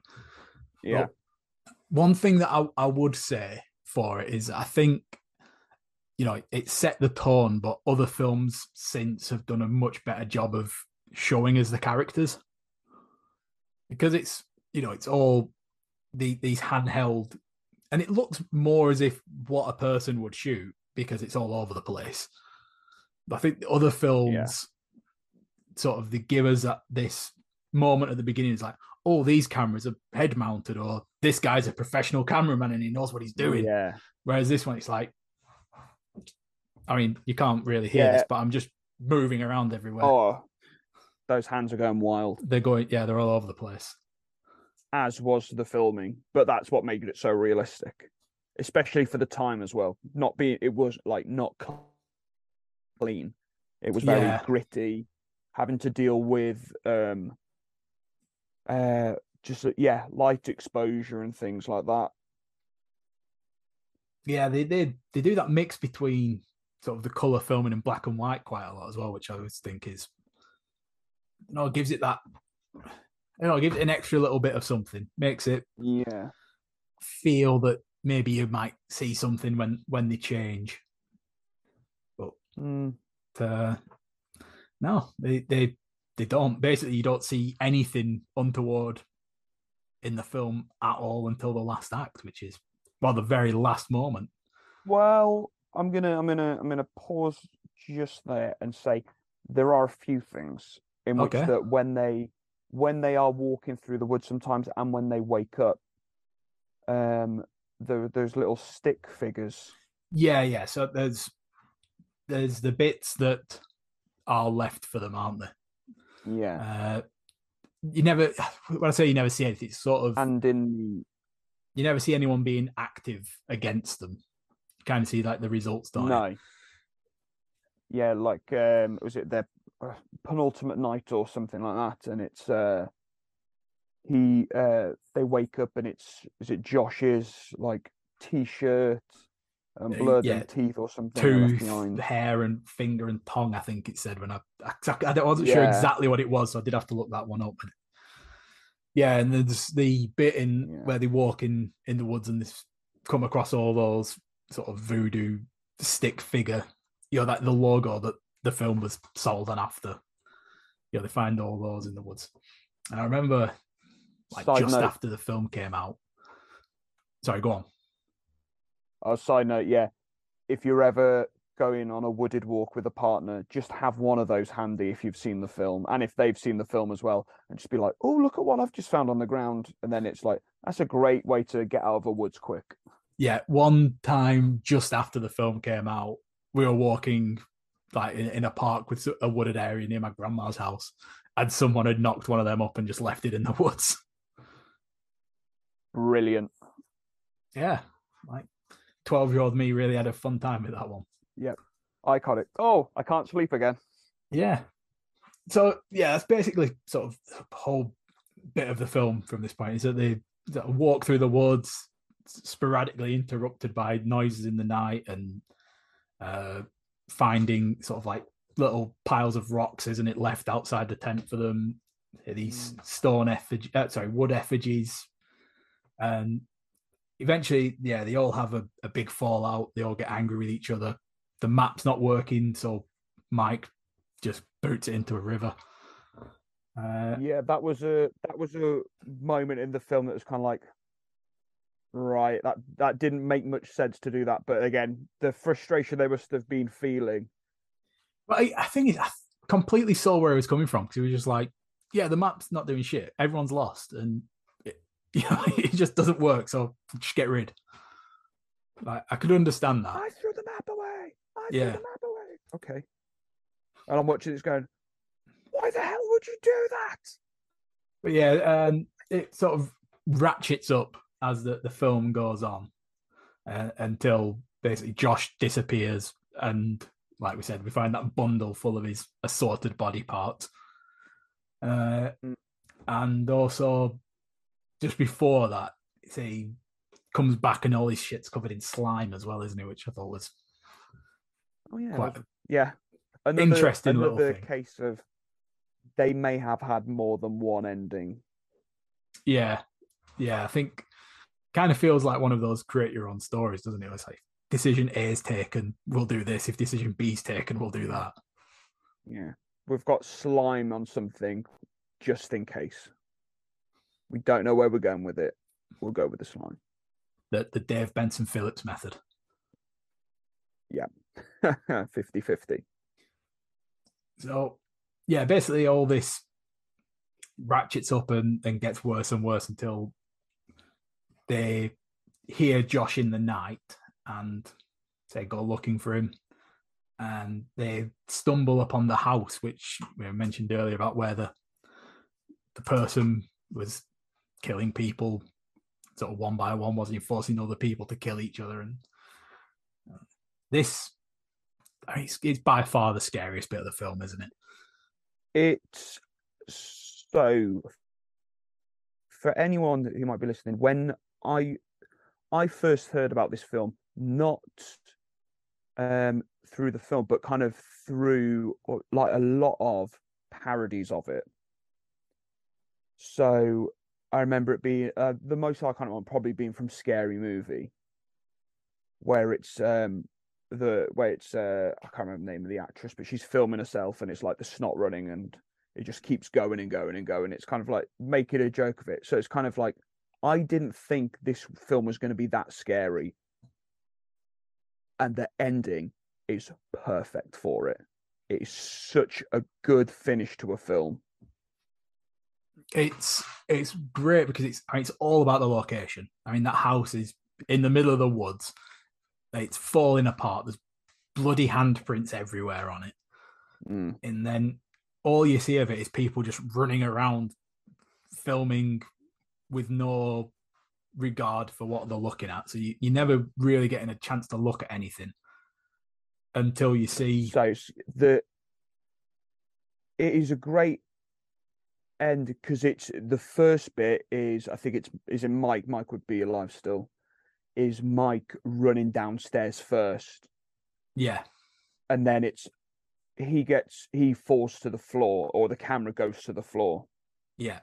Yeah. But one thing that I, I would say for it is I think you know it set the tone, but other films since have done a much better job of showing us the characters because it's you know it's all the, these handheld and it looks more as if what a person would shoot because it's all over the place. I think the other films sort of they give us that this moment at the beginning is like, oh, these cameras are head mounted, or this guy's a professional cameraman and he knows what he's doing. Yeah. Whereas this one, it's like, I mean, you can't really hear this, but I'm just moving around everywhere. Oh, those hands are going wild. They're going, yeah, they're all over the place. as was the filming, but that's what made it so realistic, especially for the time as well. Not being, it was like not clean. It was very Yeah. gritty, having to deal with um, uh, just uh, yeah, light exposure and things like that. Yeah, they they they do that mix between sort of the color filming in black and white quite a lot as well, which I always think is, you know, gives it that, you know, gives it an extra little bit of something, makes it Yeah, feel that maybe you might see something when when they change. But Mm, uh, no, they they they don't. Basically, you don't see anything untoward in the film at all until the last act, which is well the very last moment. well, I'm gonna I'm gonna I'm gonna pause just there and say there are a few things in which Okay. that when they when they are walking through the woods sometimes and when they wake up, um, there there's little stick figures. Yeah, yeah. So there's there's the bits that are left for them, aren't there? Yeah, Uh, you never when I say you never see anything, it's sort of and in you never see anyone being active against them. Kind of see like the results, the no, yeah, like um, was it their uh, penultimate night or something like that? And it's uh, he uh, they wake up and it's is it Josh's like t-shirt and Uh, blood yeah, and teeth or something Tooth, hair, and finger and tongue. I think it said when I I, I wasn't sure exactly what it was, so I did have to look that one up. Yeah, and there's the bit in Yeah. where they walk in in the woods and this come across all those sort of voodoo stick figure, you know, that the logo that the film was sold on after. You know, they find all those in the woods. And I remember like Side just note, after the film came out. Sorry, go on. Oh, side note, yeah. If you're ever going on a wooded walk with a partner, just have one of those handy if you've seen the film and if they've seen the film as well, and just be like, "Oh, look at what I've just found on the ground," and then it's like that's a great way to get out of the woods quick. Yeah, one time just after the film came out, we were walking like in, in a park with a wooded area near my grandma's house, and someone had knocked one of them up and just left it in the woods. Brilliant. Yeah, like twelve year old me really had a fun time with that one. Yep, iconic. Oh, I can't sleep again. Yeah. So yeah, that's basically sort of the whole bit of the film from this point is that they walk through the woods, sporadically interrupted by noises in the night and uh, finding sort of like little piles of rocks, isn't it, left outside the tent for them? These stone effigy, uh, sorry, wood effigies, and eventually, yeah, they all have a, a big fallout. They all get angry with each other. The map's not working, so Mike just boots it into a river. Uh, Yeah, that was a that was a moment in the film that was kind of like, right, that that didn't make much sense to do that. But again, the frustration they must have been feeling. But I, I think it, I completely saw where he was coming from because he was just like, yeah, the map's not doing shit. Everyone's lost, and it, you know, it just doesn't work. So just get rid. Like I could understand that. I threw the map away. I Yeah. threw the map away. Okay. And I'm watching this going, why the hell would you do that? But yeah, um, it sort of ratchets up as the, the film goes on uh, until basically Josh disappears. And like we said, we find that bundle full of his assorted body parts. Uh, Mm. and also, just before that, he comes back and all his shit's covered in slime as well, isn't it? Which I thought was Oh yeah. quite. Yeah. Another, Interesting little another thing. case of they may have had more than one ending. Yeah, yeah. I think kind of feels like one of those create your own stories, doesn't it? It's like decision A is taken, we'll do this. If decision B is taken, we'll do that. Yeah. We've got slime on something just in case. We don't know where we're going with it. We'll go with the slime. The the Dave Benson Phillips method. Yeah. 50 50. So yeah, basically all this ratchets up and, and gets worse and worse until they hear Josh in the night and say go looking for him. And they stumble upon the house, which we mentioned earlier about where the the person was killing people sort of one by one, wasn't he? Forcing other people to kill each other. And uh, this I mean, it's, it's by far the scariest bit of the film, isn't it? It's so for anyone who might be listening, when I I first heard about this film, not um through the film, but kind of through like a lot of parodies of it. So I remember it being uh, the most iconic one probably being from Scary Movie, where it's um the where it's uh I can't remember the name of the actress, but she's filming herself and it's like the snot running and it just keeps going and going and going. It's kind of like making a joke of it. So it's kind of like I didn't think this film was going to be that scary. and the ending is perfect for it. It is such a good finish to a film. It's it's great because it's I mean, it's all about the location. I mean that house is in the middle of the woods. It's falling apart. There's bloody handprints everywhere on it. Mm. And then all you see of it is people just running around filming with no regard for what they're looking at. So you, you're never really getting a chance to look at anything until you see. So the it is a great end because it's the first bit is I think it's is in Mike. Mike would be alive still. Is Mike running downstairs first, Yeah. and then it's he gets he falls to the floor or the camera goes to the floor, Yeah.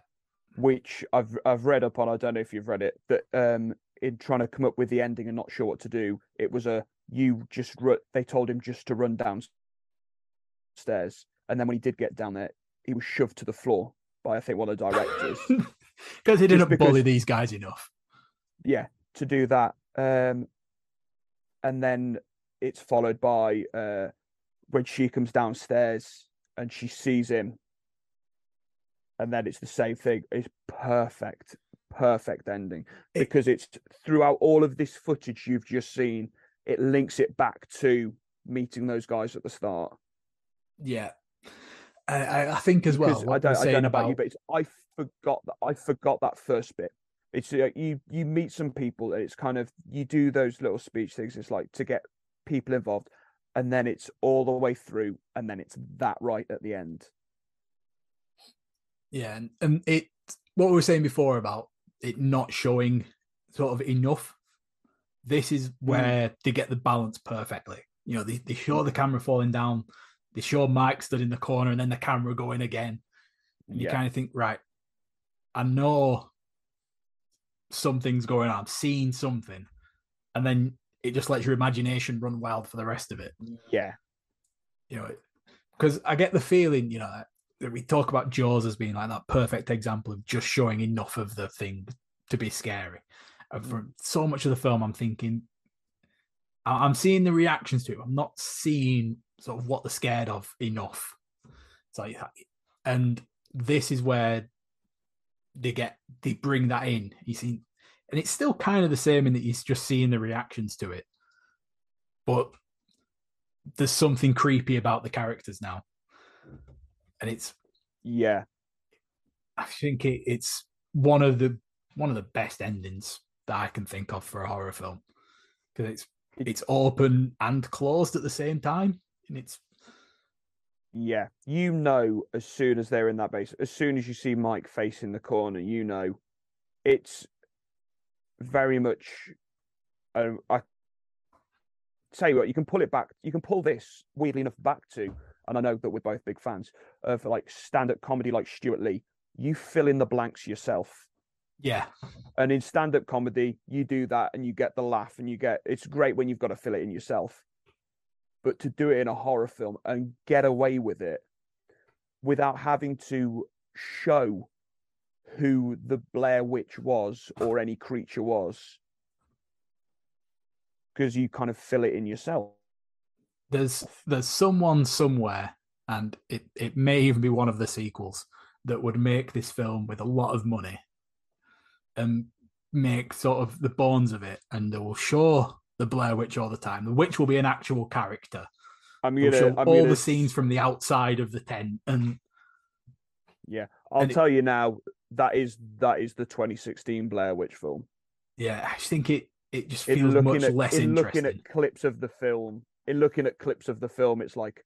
Which I've I've read up on. I don't know if you've read it, but um, in trying to come up with the ending and not sure what to do, it was a you just ru- they told him just to run downstairs, and then when he did get down there, he was shoved to the floor by I think one of the directors. Because he didn't because- bully these guys enough. yeah, to do that. Um, and then it's followed by uh, when she comes downstairs and she sees him, and then it's the same thing. It's perfect, perfect ending because it's throughout all of this footage you've just seen. It links it back to meeting those guys at the start. Yeah. I, I- think as well. I don't, I don't know about, about you, but it's, I forgot that I forgot that first bit. It's uh, you you meet some people and it's kind of you do those little speech things. It's like to get people involved, and then it's all the way through, and then it's that right at the end. Yeah, and, and it what we were saying before about it not showing sort of enough. This is hmm. where they get the balance perfectly. You know, they, they show the camera falling down, they show Mike stood in the corner, and then the camera going again. And you kind of think, right, I know something's going on, I'm seeing something. And then it just lets your imagination run wild for the rest of it. yeah, you know, because I get the feeling, you know, that we talk about Jaws as being like that perfect example of just showing enough of the thing to be scary. And mm. for so much of the film, I'm thinking, I'm seeing the reactions to it. I'm not seeing sort of what they're scared of enough. So, and this is where they get they bring that in. You see, and it's still kind of the same in that he's just seeing the reactions to it, but there's something creepy about the characters now, and it's yeah. I think it, it's one of the one of the best endings that I can think of for a horror film because it's it's open and closed at the same time, and it's Yeah, you know, as soon as they're in that base, as soon as you see Mike facing the corner, you know, it's very much. Um, I tell you what, you can pull it back. You can pull this weirdly enough back to, and I know that we're both big fans of like stand-up comedy, like Stewart Lee. You fill in the blanks yourself, yeah, and in stand-up comedy, you do that, and you get the laugh, and you get. It's great when you've got to fill it in yourself but to do it in a horror film and get away with it without having to show who the Blair Witch was or any creature was because you kind of fill it in yourself. There's there's someone somewhere, and it it may even be one of the sequels that would make this film with a lot of money and make sort of the bones of it, and they will show the Blair Witch all the time. The witch will be an actual character. I'm gonna, show I'm all gonna, the scenes from the outside of the tent, and yeah, I'll and it- tell you now that is that is the 2016 Blair Witch film. yeah, I just think it it just feels much at less in interesting. looking at clips of the film, in looking at clips of the film, it's like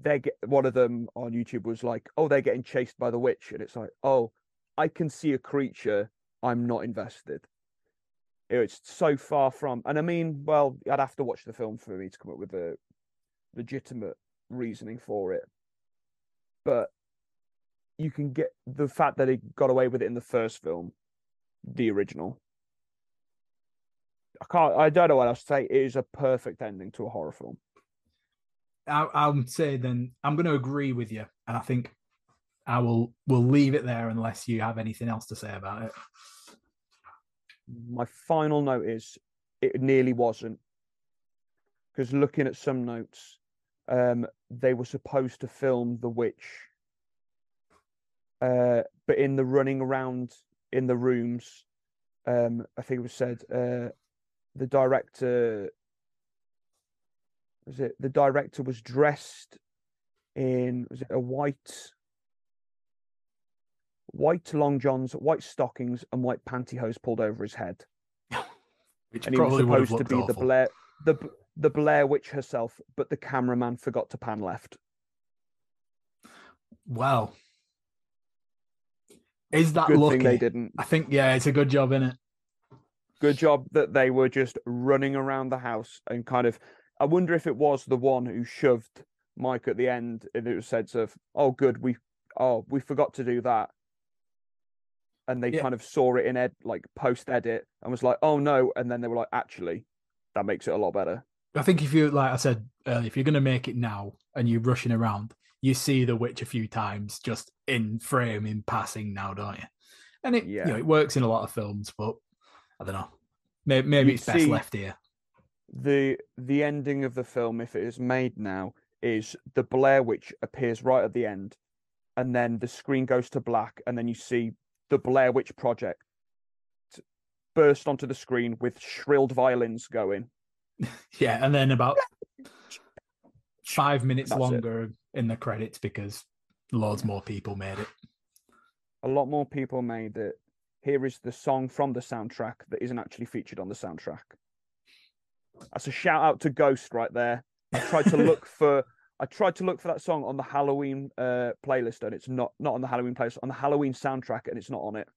they get one of them on YouTube was like, "Oh, they're getting chased by the witch," and it's like, "Oh, I can see a creature. I'm not invested." It's so far from, and I mean, well, I'd have to watch the film for me to come up with a legitimate reasoning for it. But you can get the fact that he got away with it in the first film, the original. I can't. I don't know what else to say. It is a perfect ending to a horror film. I, I'm saying then I'm going to agree with you, and I think I will will leave it there unless you have anything else to say about it. My final note is, it nearly wasn't, because looking at some notes, um, they were supposed to film The Witch, uh, but in the running around in the rooms, um, I think it was said uh, the director was it the director was dressed in was it a white white long johns, white stockings, and white pantyhose pulled over his head. Which and he was supposed to be the. Blair the the Blair Witch herself, but the cameraman forgot to pan left. Wow. Is that Good lucky? thing they didn't. I think yeah, it's a good job in it. Good job that they were just running around the house and kind of. I wonder if it was the one who shoved Mike at the end, and it was sense of, "Oh, good, we, oh, we forgot to do that," and they Yeah. kind of saw it in ed like post edit and was like, "Oh no," and then they were like, "Actually, that makes it a lot better." I think if you like I said earlier, if you're gonna make it now and you're rushing around, you see the witch a few times just in frame in passing now, don't you? And it you Yeah. know it works in a lot of films, but I don't know. Maybe, maybe You'd it's best left here. the the ending of the film, if it is made now, is the Blair Witch appears right at the end, and then the screen goes to black, and then you see the Blair Witch Project burst onto the screen with shrilled violins going. Yeah, and then about five minutes That's it. longer in the credits because loads more people made it. A lot more people made it. Here is the song from the soundtrack that isn't actually featured on the soundtrack. That's a shout out to Ghost right there. I tried to look for I tried to look for that song on the Halloween uh, playlist and it's not not on the Halloween playlist on the Halloween soundtrack and it's not on it.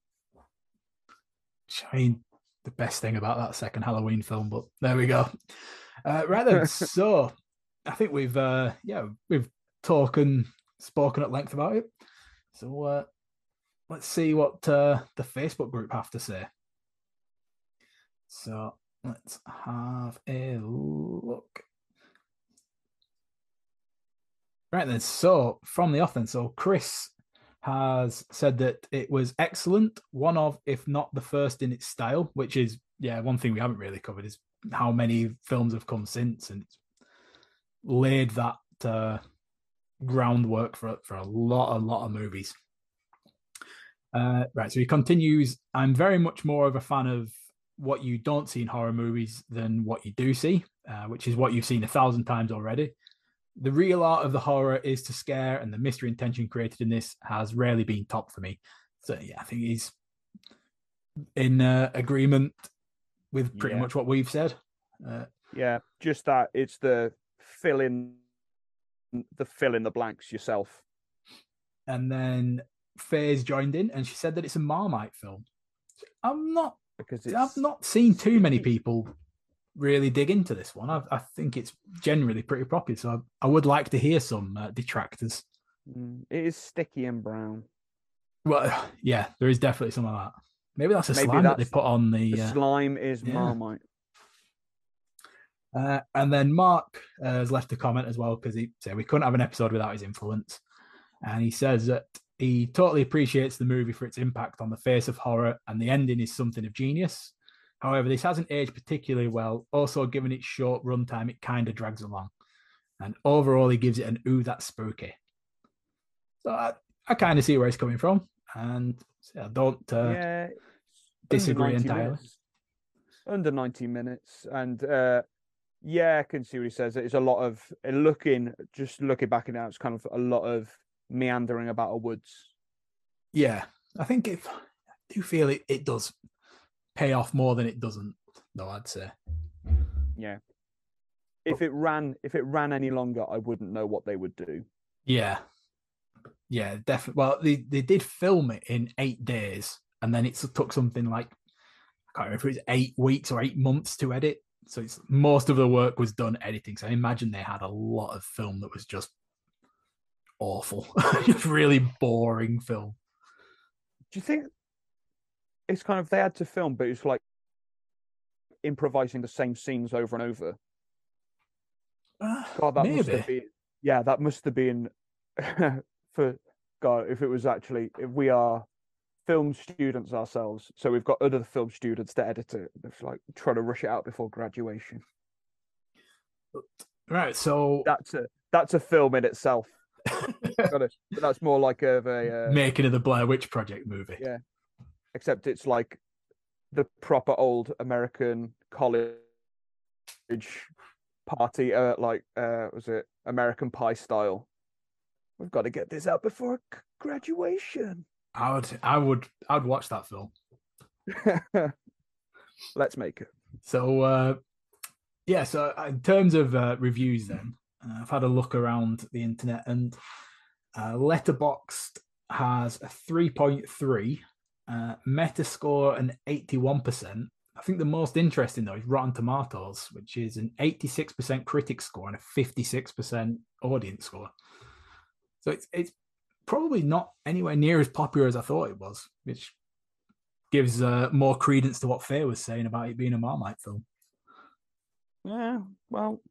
I mean, the best thing about that second Halloween film, but there we go. Uh, right then, so I think we've uh, yeah we've talked and spoken at length about it. So uh, let's see what uh, the Facebook group have to say. So let's have a look. Right then, so from the off so Chris has said that it was excellent, one of, if not the first in its style, which is, yeah, one thing we haven't really covered is how many films have come since and it's laid that uh, groundwork for, for a lot, a lot of movies. Uh, right, so he continues I'm very much more of a fan of what you don't see in horror movies than what you do see, uh, which is what you've seen a thousand times already the real art of the horror is to scare, and the mystery and tension created in this has rarely been topped for me. So yeah, I think he's in uh, agreement with pretty Yeah. much what we've said. Uh, Yeah, just that it's the fill in the fill in the blanks yourself. and then Faye's joined in, and she said that it's a Marmite film. I'm not. Because it's I've not seen too many people really dig into this one. I, I think it's generally pretty popular, so I, I would like to hear some uh, detractors. Mm, it is sticky and brown. Well, yeah, there is definitely some of that. Maybe that's a Maybe slime that they put on the. The uh, slime is yeah. marmite. Uh, and then Mark uh, has left a comment as well because he said we couldn't have an episode without his influence. And he says that he totally appreciates the movie for its impact on the face of horror, and the ending is something of genius. However, this hasn't aged particularly well. Also, given its short runtime, it kind of drags along. And overall, he gives it an ooh, that's spooky. So I, I kind of see where he's coming from. And I don't uh, yeah, disagree entirely. minutes. Under 90 minutes. And uh, yeah, I can see what he says. It's a lot of looking, just looking back now, it's kind of a lot of meandering about a woods. Yeah, I think if I do feel it, it does pay off more than it doesn't, though. I'd say. Yeah. If it ran, if it ran any longer, I wouldn't know what they would do. Yeah, yeah, definitely. Well, they they did film it in eight days, and then it took something like I can't remember if it was eight weeks or eight months to edit. So it's most of the work was done editing. So I imagine they had a lot of film that was just awful, just really boring film. Do you think it's kind of they had to film, but it's like improvising the same scenes over and over? Uh, God, that must maybe. have been. Yeah, that must have been for God. If it was actually, if we are film students ourselves, so we've got other film students to edit it. It's like trying to rush it out before graduation. Right, so That's a that's a film in itself. But that's more like of a uh, making of the Blair Witch Project movie. Yeah. except it's like the proper old American college party, uh, like uh, was it American Pie style? We've got to get this out before graduation. I would, I would, I would watch that film. Let's make it. So, uh, yeah. So, in terms of uh, reviews, then uh, I've had a look around the internet, and uh, Letterboxd has a three point three, uh, Metascore an eighty-one percent. I think the most interesting though is Rotten Tomatoes, which is an eighty-six percent critic score and a fifty-six percent audience score. So it's it's probably not anywhere near as popular as I thought it was, which gives uh, more credence to what Faye was saying about it being a Marmite film. Yeah, well,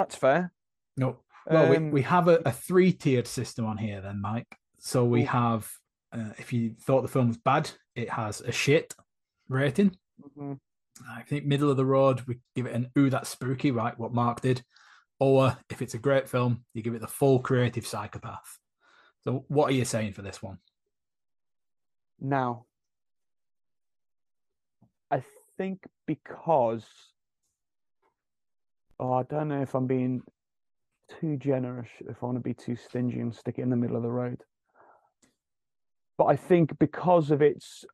that's fair. No, well, we, Um, we have a, a three tiered system on here, then, Mike. So we have, uh, if you thought the film was bad, it has a shit rating. Mhm. I think middle of the road, we give it an ooh, that's spooky, right? What Mark did. Or if it's a great film, you give it the full creative psychopath. So what are you saying for this one? Now, I think because oh, I don't know if I'm being too generous, if I want to be too stingy and stick it in the middle of the road. But I think because of its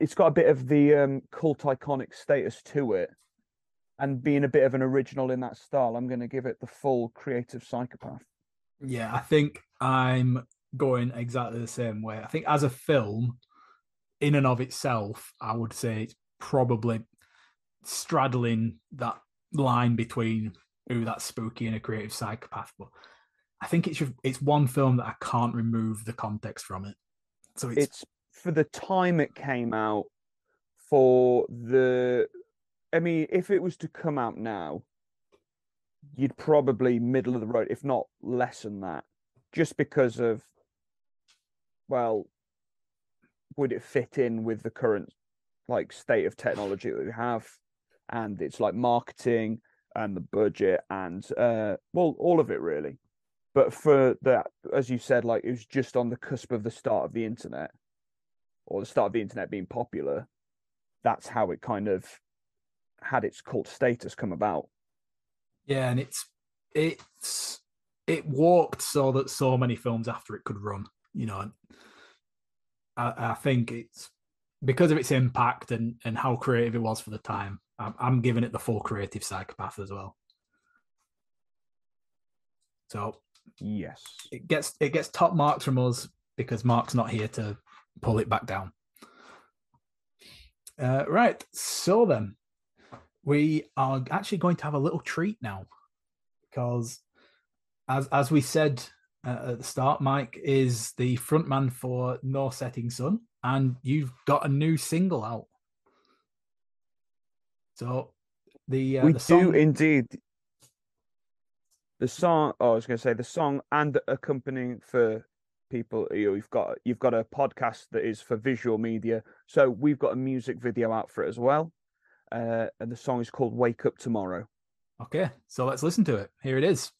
it's got a bit of the um, cult iconic status to it and being a bit of an original in that style, I'm going to give it the full creative psychopath. Yeah, I think I'm going exactly the same way. I think as a film, in and of itself, I would say it's probably straddling that line between ooh, that's spooky and a creative psychopath. But I think it's it's one film that I can't remove the context from it. So it's, it's for the time it came out for the i mean if it was to come out now you'd probably middle of the road if not less than that just because of well would it fit in with the current like state of technology that we have and it's like marketing and the budget and uh well all of it really but for that as you said like it was just on the cusp of the start of the internet or the start of the internet being popular, that's how it kind of had its cult status come about. yeah, and it's it's it walked so that so many films after it could run. You know, I, I think it's because of its impact and and how creative it was for the time. I'm, I'm giving it the full creative psychopath as well. So Yes. it gets it gets top marks from us because Mark's not here to pull it back down. Uh, right, so then we are actually going to have a little treat now because, as as we said uh, at the start, Mike is the frontman for No Setting Sun, and you've got a new single out. So the uh, we the song, do indeed. The song, oh, I was going to say the song and the accompanying for people. You know, you've got you've got a podcast that is for visual media, so we've got a music video out for it as well. Uh, and the song is called "Wake Up Tomorrow." Okay, so let's listen to it. Here it is.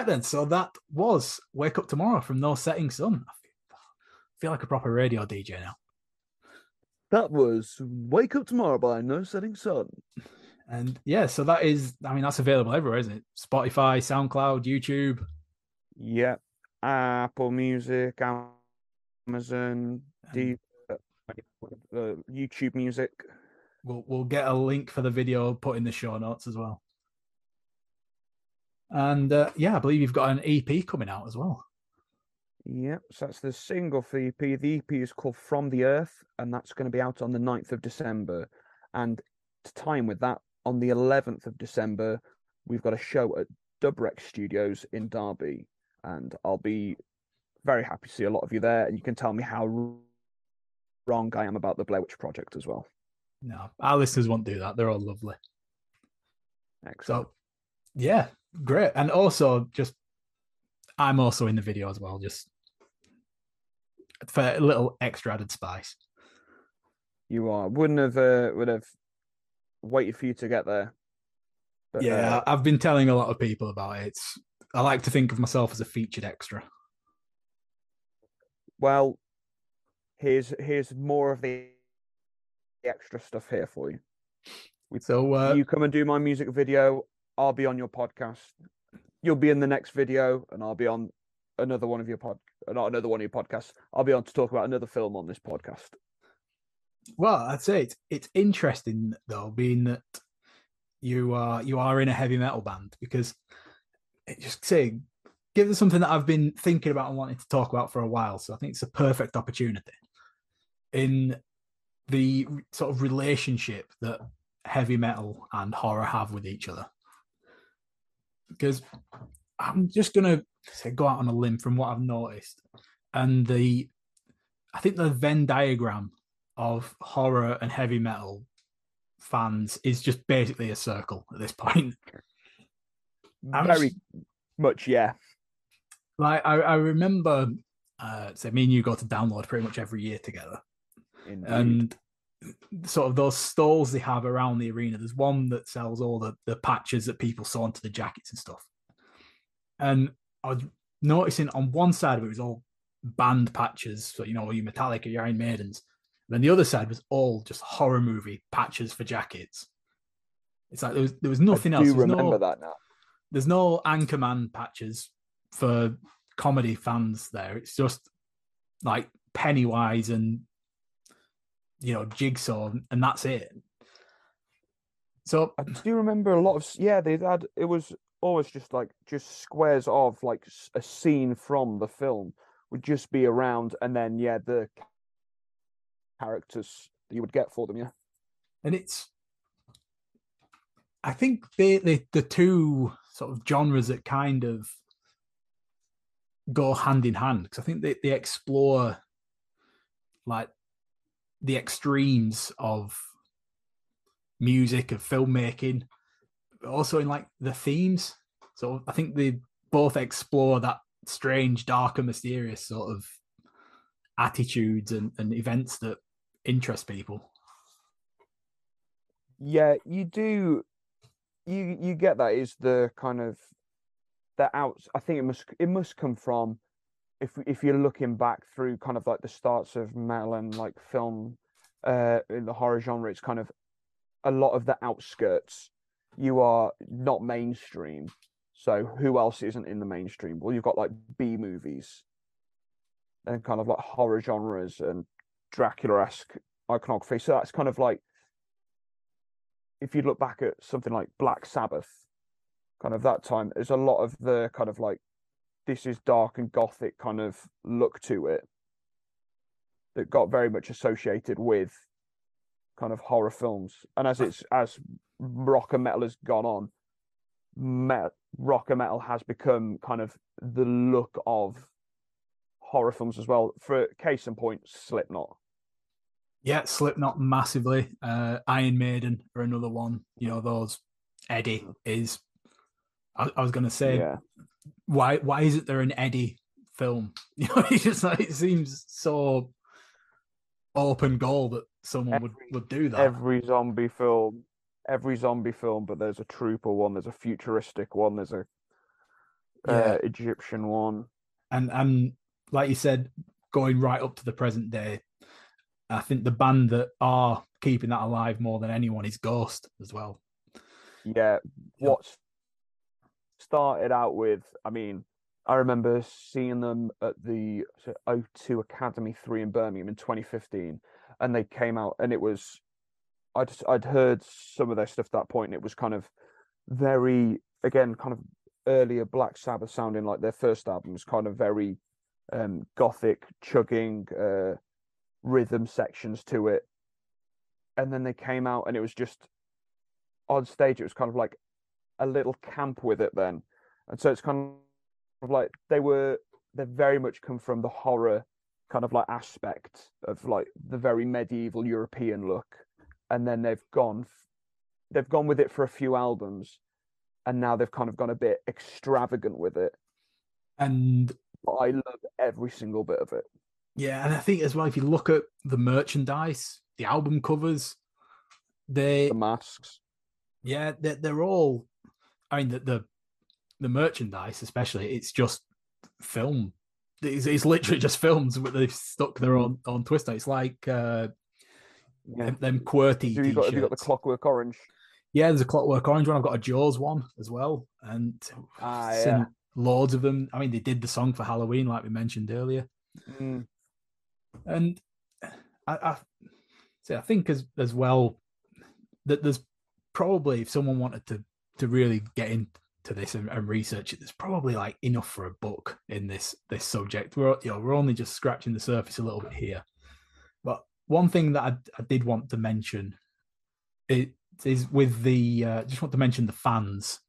Right then. So that was Wake Up Tomorrow from No Setting Sun. I feel, like a proper radio DJ now. That was Wake Up Tomorrow by No Setting Sun. And yeah, so that is, I mean, that's available everywhere, isn't it? Spotify, SoundCloud, YouTube. Yep. Apple Music, Amazon, uh, YouTube Music. We'll, we'll get a link for the video put in the show notes as well. And uh, yeah, I believe you've got an EP coming out as well. Yep. So that's the single for the EP. The EP is called From the Earth, and that's going to be out on the 9th of December. And to time with that, on the 11th of December, we've got a show at Dubrex Studios in Derby. And I'll be very happy to see a lot of you there. And you can tell me how wrong I am about the Blair Witch Project as well. No, our listeners won't do that. They're all lovely. Excellent. So yeah, great. And also just I'm also in the video as well, just for a little extra added spice. You are. Wouldn't have uh, would have waited for you to get there. But, yeah, uh, I've been telling a lot of people about it. It's I like to think of myself as a featured extra. well, here's here's more of the extra stuff here for you. So uh, you come and do my music video. I'll be on your podcast. You'll be in the next video, and I'll be on another one of your pod, not another one of your podcasts. I'll be on to talk about another film on this podcast. Well, I'd say it's it's interesting though, being that you are you are in a heavy metal band because it just say give us something that I've been thinking about and wanting to talk about for a while. So I think it's a perfect opportunity in the sort of relationship that heavy metal and horror have with each other. Because I'm just gonna say go out on a limb from what I've noticed, and the I think the Venn diagram of horror and heavy metal fans is just basically a circle at this point. I'm Very just- much, yeah. Like I, I remember, uh, so me and you go to download pretty much every year together, Indeed. and sort of those stalls they have around the arena. There's one that sells all the the patches that people sew onto the jackets and stuff. And I was noticing on one side of it was all band patches, so you know, your Metallica, your Iron Maidens, And then the other side was all just horror movie patches for jackets. It's like there was there was nothing I else. do There's remember no, that now. there's no Anchorman patches for comedy fans there. It's just like Pennywise and you know Jigsaw, and that's it. So I do remember a lot of yeah. They had it was always just like just squares of like a scene from the film would just be around, and then yeah, the characters that you would get for them. Yeah, and it's I think they, they the two sort of genres that kind of go hand in hand because I think they, they explore like the extremes of music of filmmaking but also in like the themes so I think they both explore that strange dark and mysterious sort of attitudes and, and events that interest people yeah. You do. You you get that is the kind of the outs. I think it must it must come from if if you're looking back through kind of like the starts of metal and like film uh in the horror genre it's kind of a lot of the outskirts you are not mainstream. So who else isn't in the mainstream? Well you've got like b movies and kind of like horror genres and dracula-esque iconography. So that's kind of like if you look back at something like black sabbath kind of that time there's a lot of the kind of like this is dark and gothic kind of look to it that got very much associated with kind of horror films and as it's as rock and metal has gone on met, rock and metal has become kind of the look of horror films as well for case in point slipknot Yeah, Slipknot massively. Uh, Iron Maiden are another one. You know, those Eddie is. I, I was going to say, yeah why why isn't there an Eddie film? You know, it's just like it seems so open goal that someone would Every- would do that. every zombie film every zombie film but there's a trooper one there's a futuristic one there's a Yeah. uh, egyptian one and and like you said, going right up to the present day, I think the band that are keeping that alive more than anyone is Ghost as well. yeah Yeah. what's started out with i mean i remember seeing them at the o2 academy 3 in birmingham in 2015 and they came out and it was i'd i'd heard some of their stuff at that point and it was kind of very again kind of earlier black sabbath sounding like their first album was kind of very um gothic chugging uh rhythm sections to it. And then they came out and it was just on stage it was kind of like a little camp with it then. And so it's kind of like they were they very much come from the horror kind of like aspect of like the very medieval european look. And then they've gone they've gone with it for a few albums and now they've kind of gone a bit extravagant with it. And i love every single bit of it. Yeah, and I think as well, if you look at the merchandise, the album covers, they the masks. Yeah, they're, they're all. I mean, the, the the merchandise, especially, it's just film. It's, it's literally just films, but they've stuck their own twist. on it. It's like uh, yeah them, them QWERTY have you, got, have you got the clockwork orange Yeah, there's a Clockwork Orange one. I've got a Jaws one as well, and Ah, yeah. loads of them. I mean, they did the song for Halloween, like we mentioned earlier, Mm, and I, I see. I think as as well that there's probably if someone wanted to to really get into this and, and research it, there's probably like enough for a book in this this subject. We're you know we're only just scratching the surface a little bit here, but one thing that I, I did want to mention it is with the uh, just want to mention the fans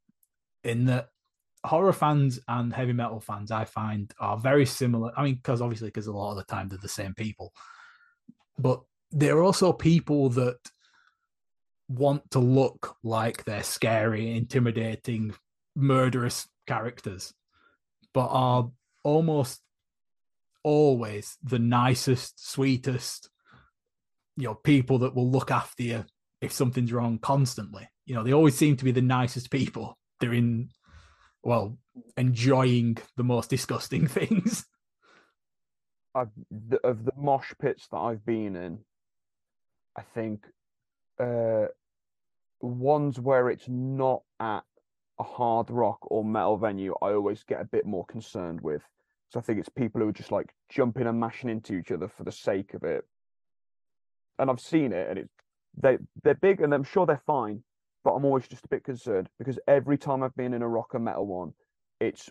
in that horror fans and heavy metal fans I find are very similar. I mean, because obviously, because a lot of the time they're the same people, but they're also people that want to look like they're scary, intimidating, murderous characters, but are almost always the nicest, sweetest, you know, people that will look after you if something's wrong constantly. You know, they always seem to be the nicest people. They're in, well, enjoying the most disgusting things. I've of the mosh pits that I've been in, I think uh, ones where it's not at a hard rock or metal venue, I always get a bit more concerned with. So I think it's people who are just like jumping and mashing into each other for the sake of it. And I've seen it, and it's they they're big, and I'm sure they're fine, but I'm always just a bit concerned because every time I've been in a rock and metal one, it's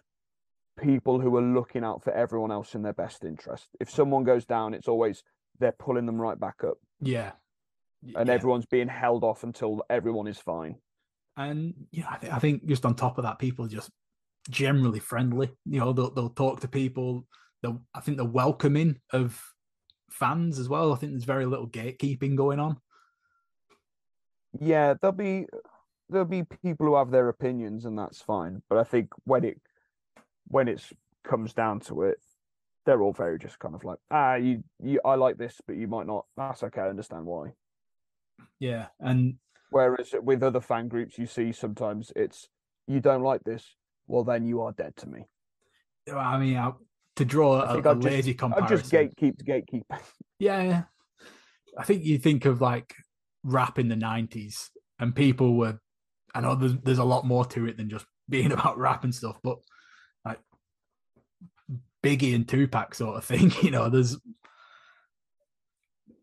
people who are looking out for everyone else in their best interest. If someone goes down, it's always they're pulling them right back up, Yeah. And Yeah. everyone's being held off until everyone is fine. And yeah, I, th- I think just on top of that, people are just generally friendly. You know, they'll, they'll talk to people. They'll, I think the welcoming of fans as well. I think there's very little gatekeeping going on. Yeah, there'll be there'll be people who have their opinions, and that's fine. But I think when it when it comes down to it, they're all very just kind of like, ah, you, you I like this, but you might not. That's okay. I understand why. Yeah, and Whereas with other fan groups, you see sometimes it's you don't like this, well then you are dead to me. I mean, I, to draw I a, just- lazy I comparison. just gatekeep to gatekeep. Yeah, yeah. I think you think of like rap in the nineties, and people were. I know there's there's a lot more to it than just being about rap and stuff, but like Biggie and Tupac sort of thing. You know, there's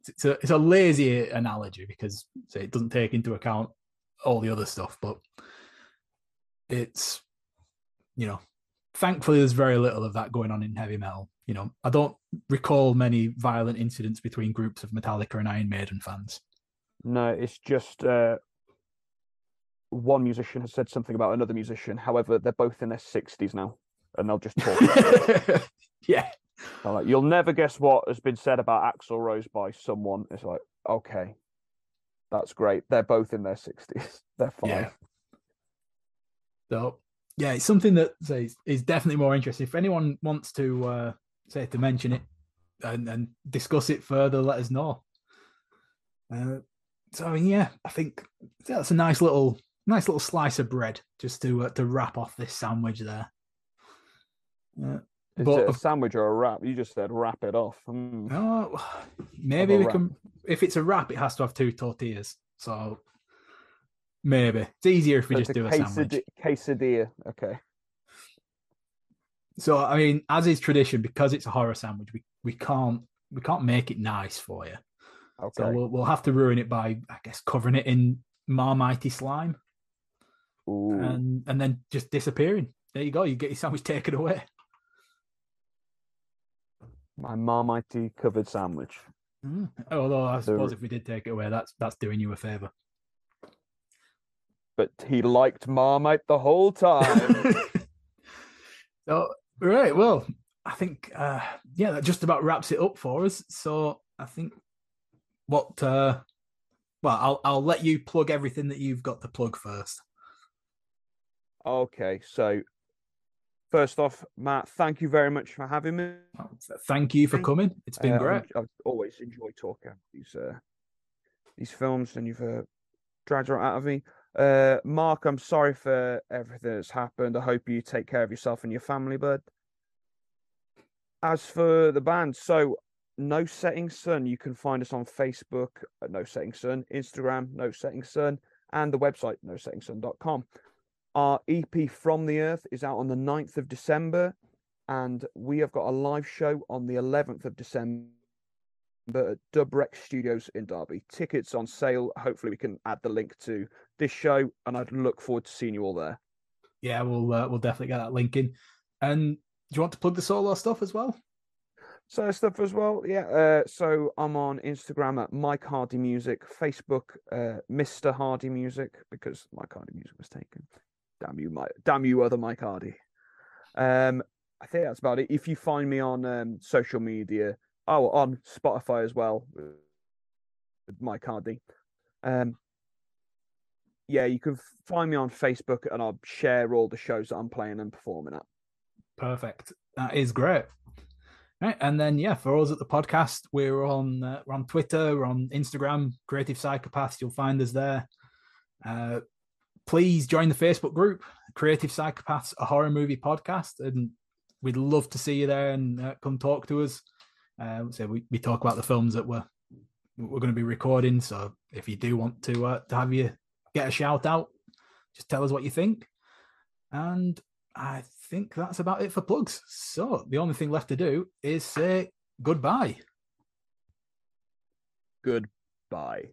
it's a it's a lazy analogy because say, it doesn't take into account all the other stuff, but it's you know thankfully there's very little of that going on in heavy metal. You know, I don't recall many violent incidents between groups of Metallica and Iron Maiden fans. No, it's just uh, one musician has said something about another musician. However, they're both in their sixties now, and they'll just talk. yeah, like, You'll never guess what has been said about Axl Rose by someone. It's like, okay, that's great. They're both in their sixties. They're fine. yeah. So yeah, it's something that say is definitely more interesting. If anyone wants to uh, say to mention it and, and discuss it further, let us know. Uh, so yeah, I think that's a nice little nice little slice of bread just to uh, to wrap off this sandwich there. Uh, Is But it a sandwich or a wrap? You just said wrap it off. Hmm. Oh, maybe we wrap. can. If it's a wrap, it has to have two tortillas. So maybe it's easier if we So just it's do a sandwich. quesadilla. Okay. So I mean, as is tradition, because it's a horror sandwich, we, we can't we can't make it nice for you. Okay. So we'll we'll have to ruin it by I guess covering it in marmitey slime Ooh. and and then just disappearing. There you go. You get your sandwich taken away. My marmite covered sandwich. Mm. Although I suppose if we did take it away, that's that's doing you a favor. But he liked Marmite the whole time. so right, well, I think uh yeah, that just about wraps it up for us. So I think what uh well, I'll I'll let you plug everything that you've got to plug first. okay, so first off, Matt, thank you very much for having me. Thank you for coming. It's been Uh, great. I've, I've always enjoyed talking about these uh, these films, and you've uh, dragged it out of me. Uh, Mark, I'm sorry for everything that's happened. I hope you take care of yourself and your family, bud. As for the band, so No Setting Sun, you can find us on Facebook at No Setting Sun, Instagram No Setting Sun, and the website nosettingsun.com. Our EP From the Earth is out on the 9th of December, and we have got a live show on the 11th of December at Dubrex Studios in Derby. Tickets on sale. Hopefully, we can add the link to this show, and I'd look forward to seeing you all there. Yeah, we'll uh, we'll definitely get that link in. And do you want to plug the solo stuff as well? So stuff as well, yeah. Uh, so I'm on Instagram at Mike Hardy Music, Facebook uh, Mr Hardy Music because Mike Hardy Music was taken. Damn you, Mike! Damn you, other Mike Hardy. Um, I think that's about it. If you find me on um, social media, oh, on Spotify as well, Mike Hardy. Um, yeah, you can find me on Facebook, and I'll share all the shows that I'm playing and performing at. Perfect. That is great. Right, and then yeah, for us at the podcast, we're on uh, we're on Twitter, we're on Instagram, Creative Psychopaths. You'll find us there. Uh, please join the Facebook group, Creative Psychopaths, a horror movie podcast, and we'd love to see you there and uh, come talk to us. Uh, so we, we talk about the films that we're we're going to be recording. So if you do want to uh, to have you get a shout out, just tell us what you think. And I think that's about it for plugs. So the only thing left to do is say goodbye. Goodbye.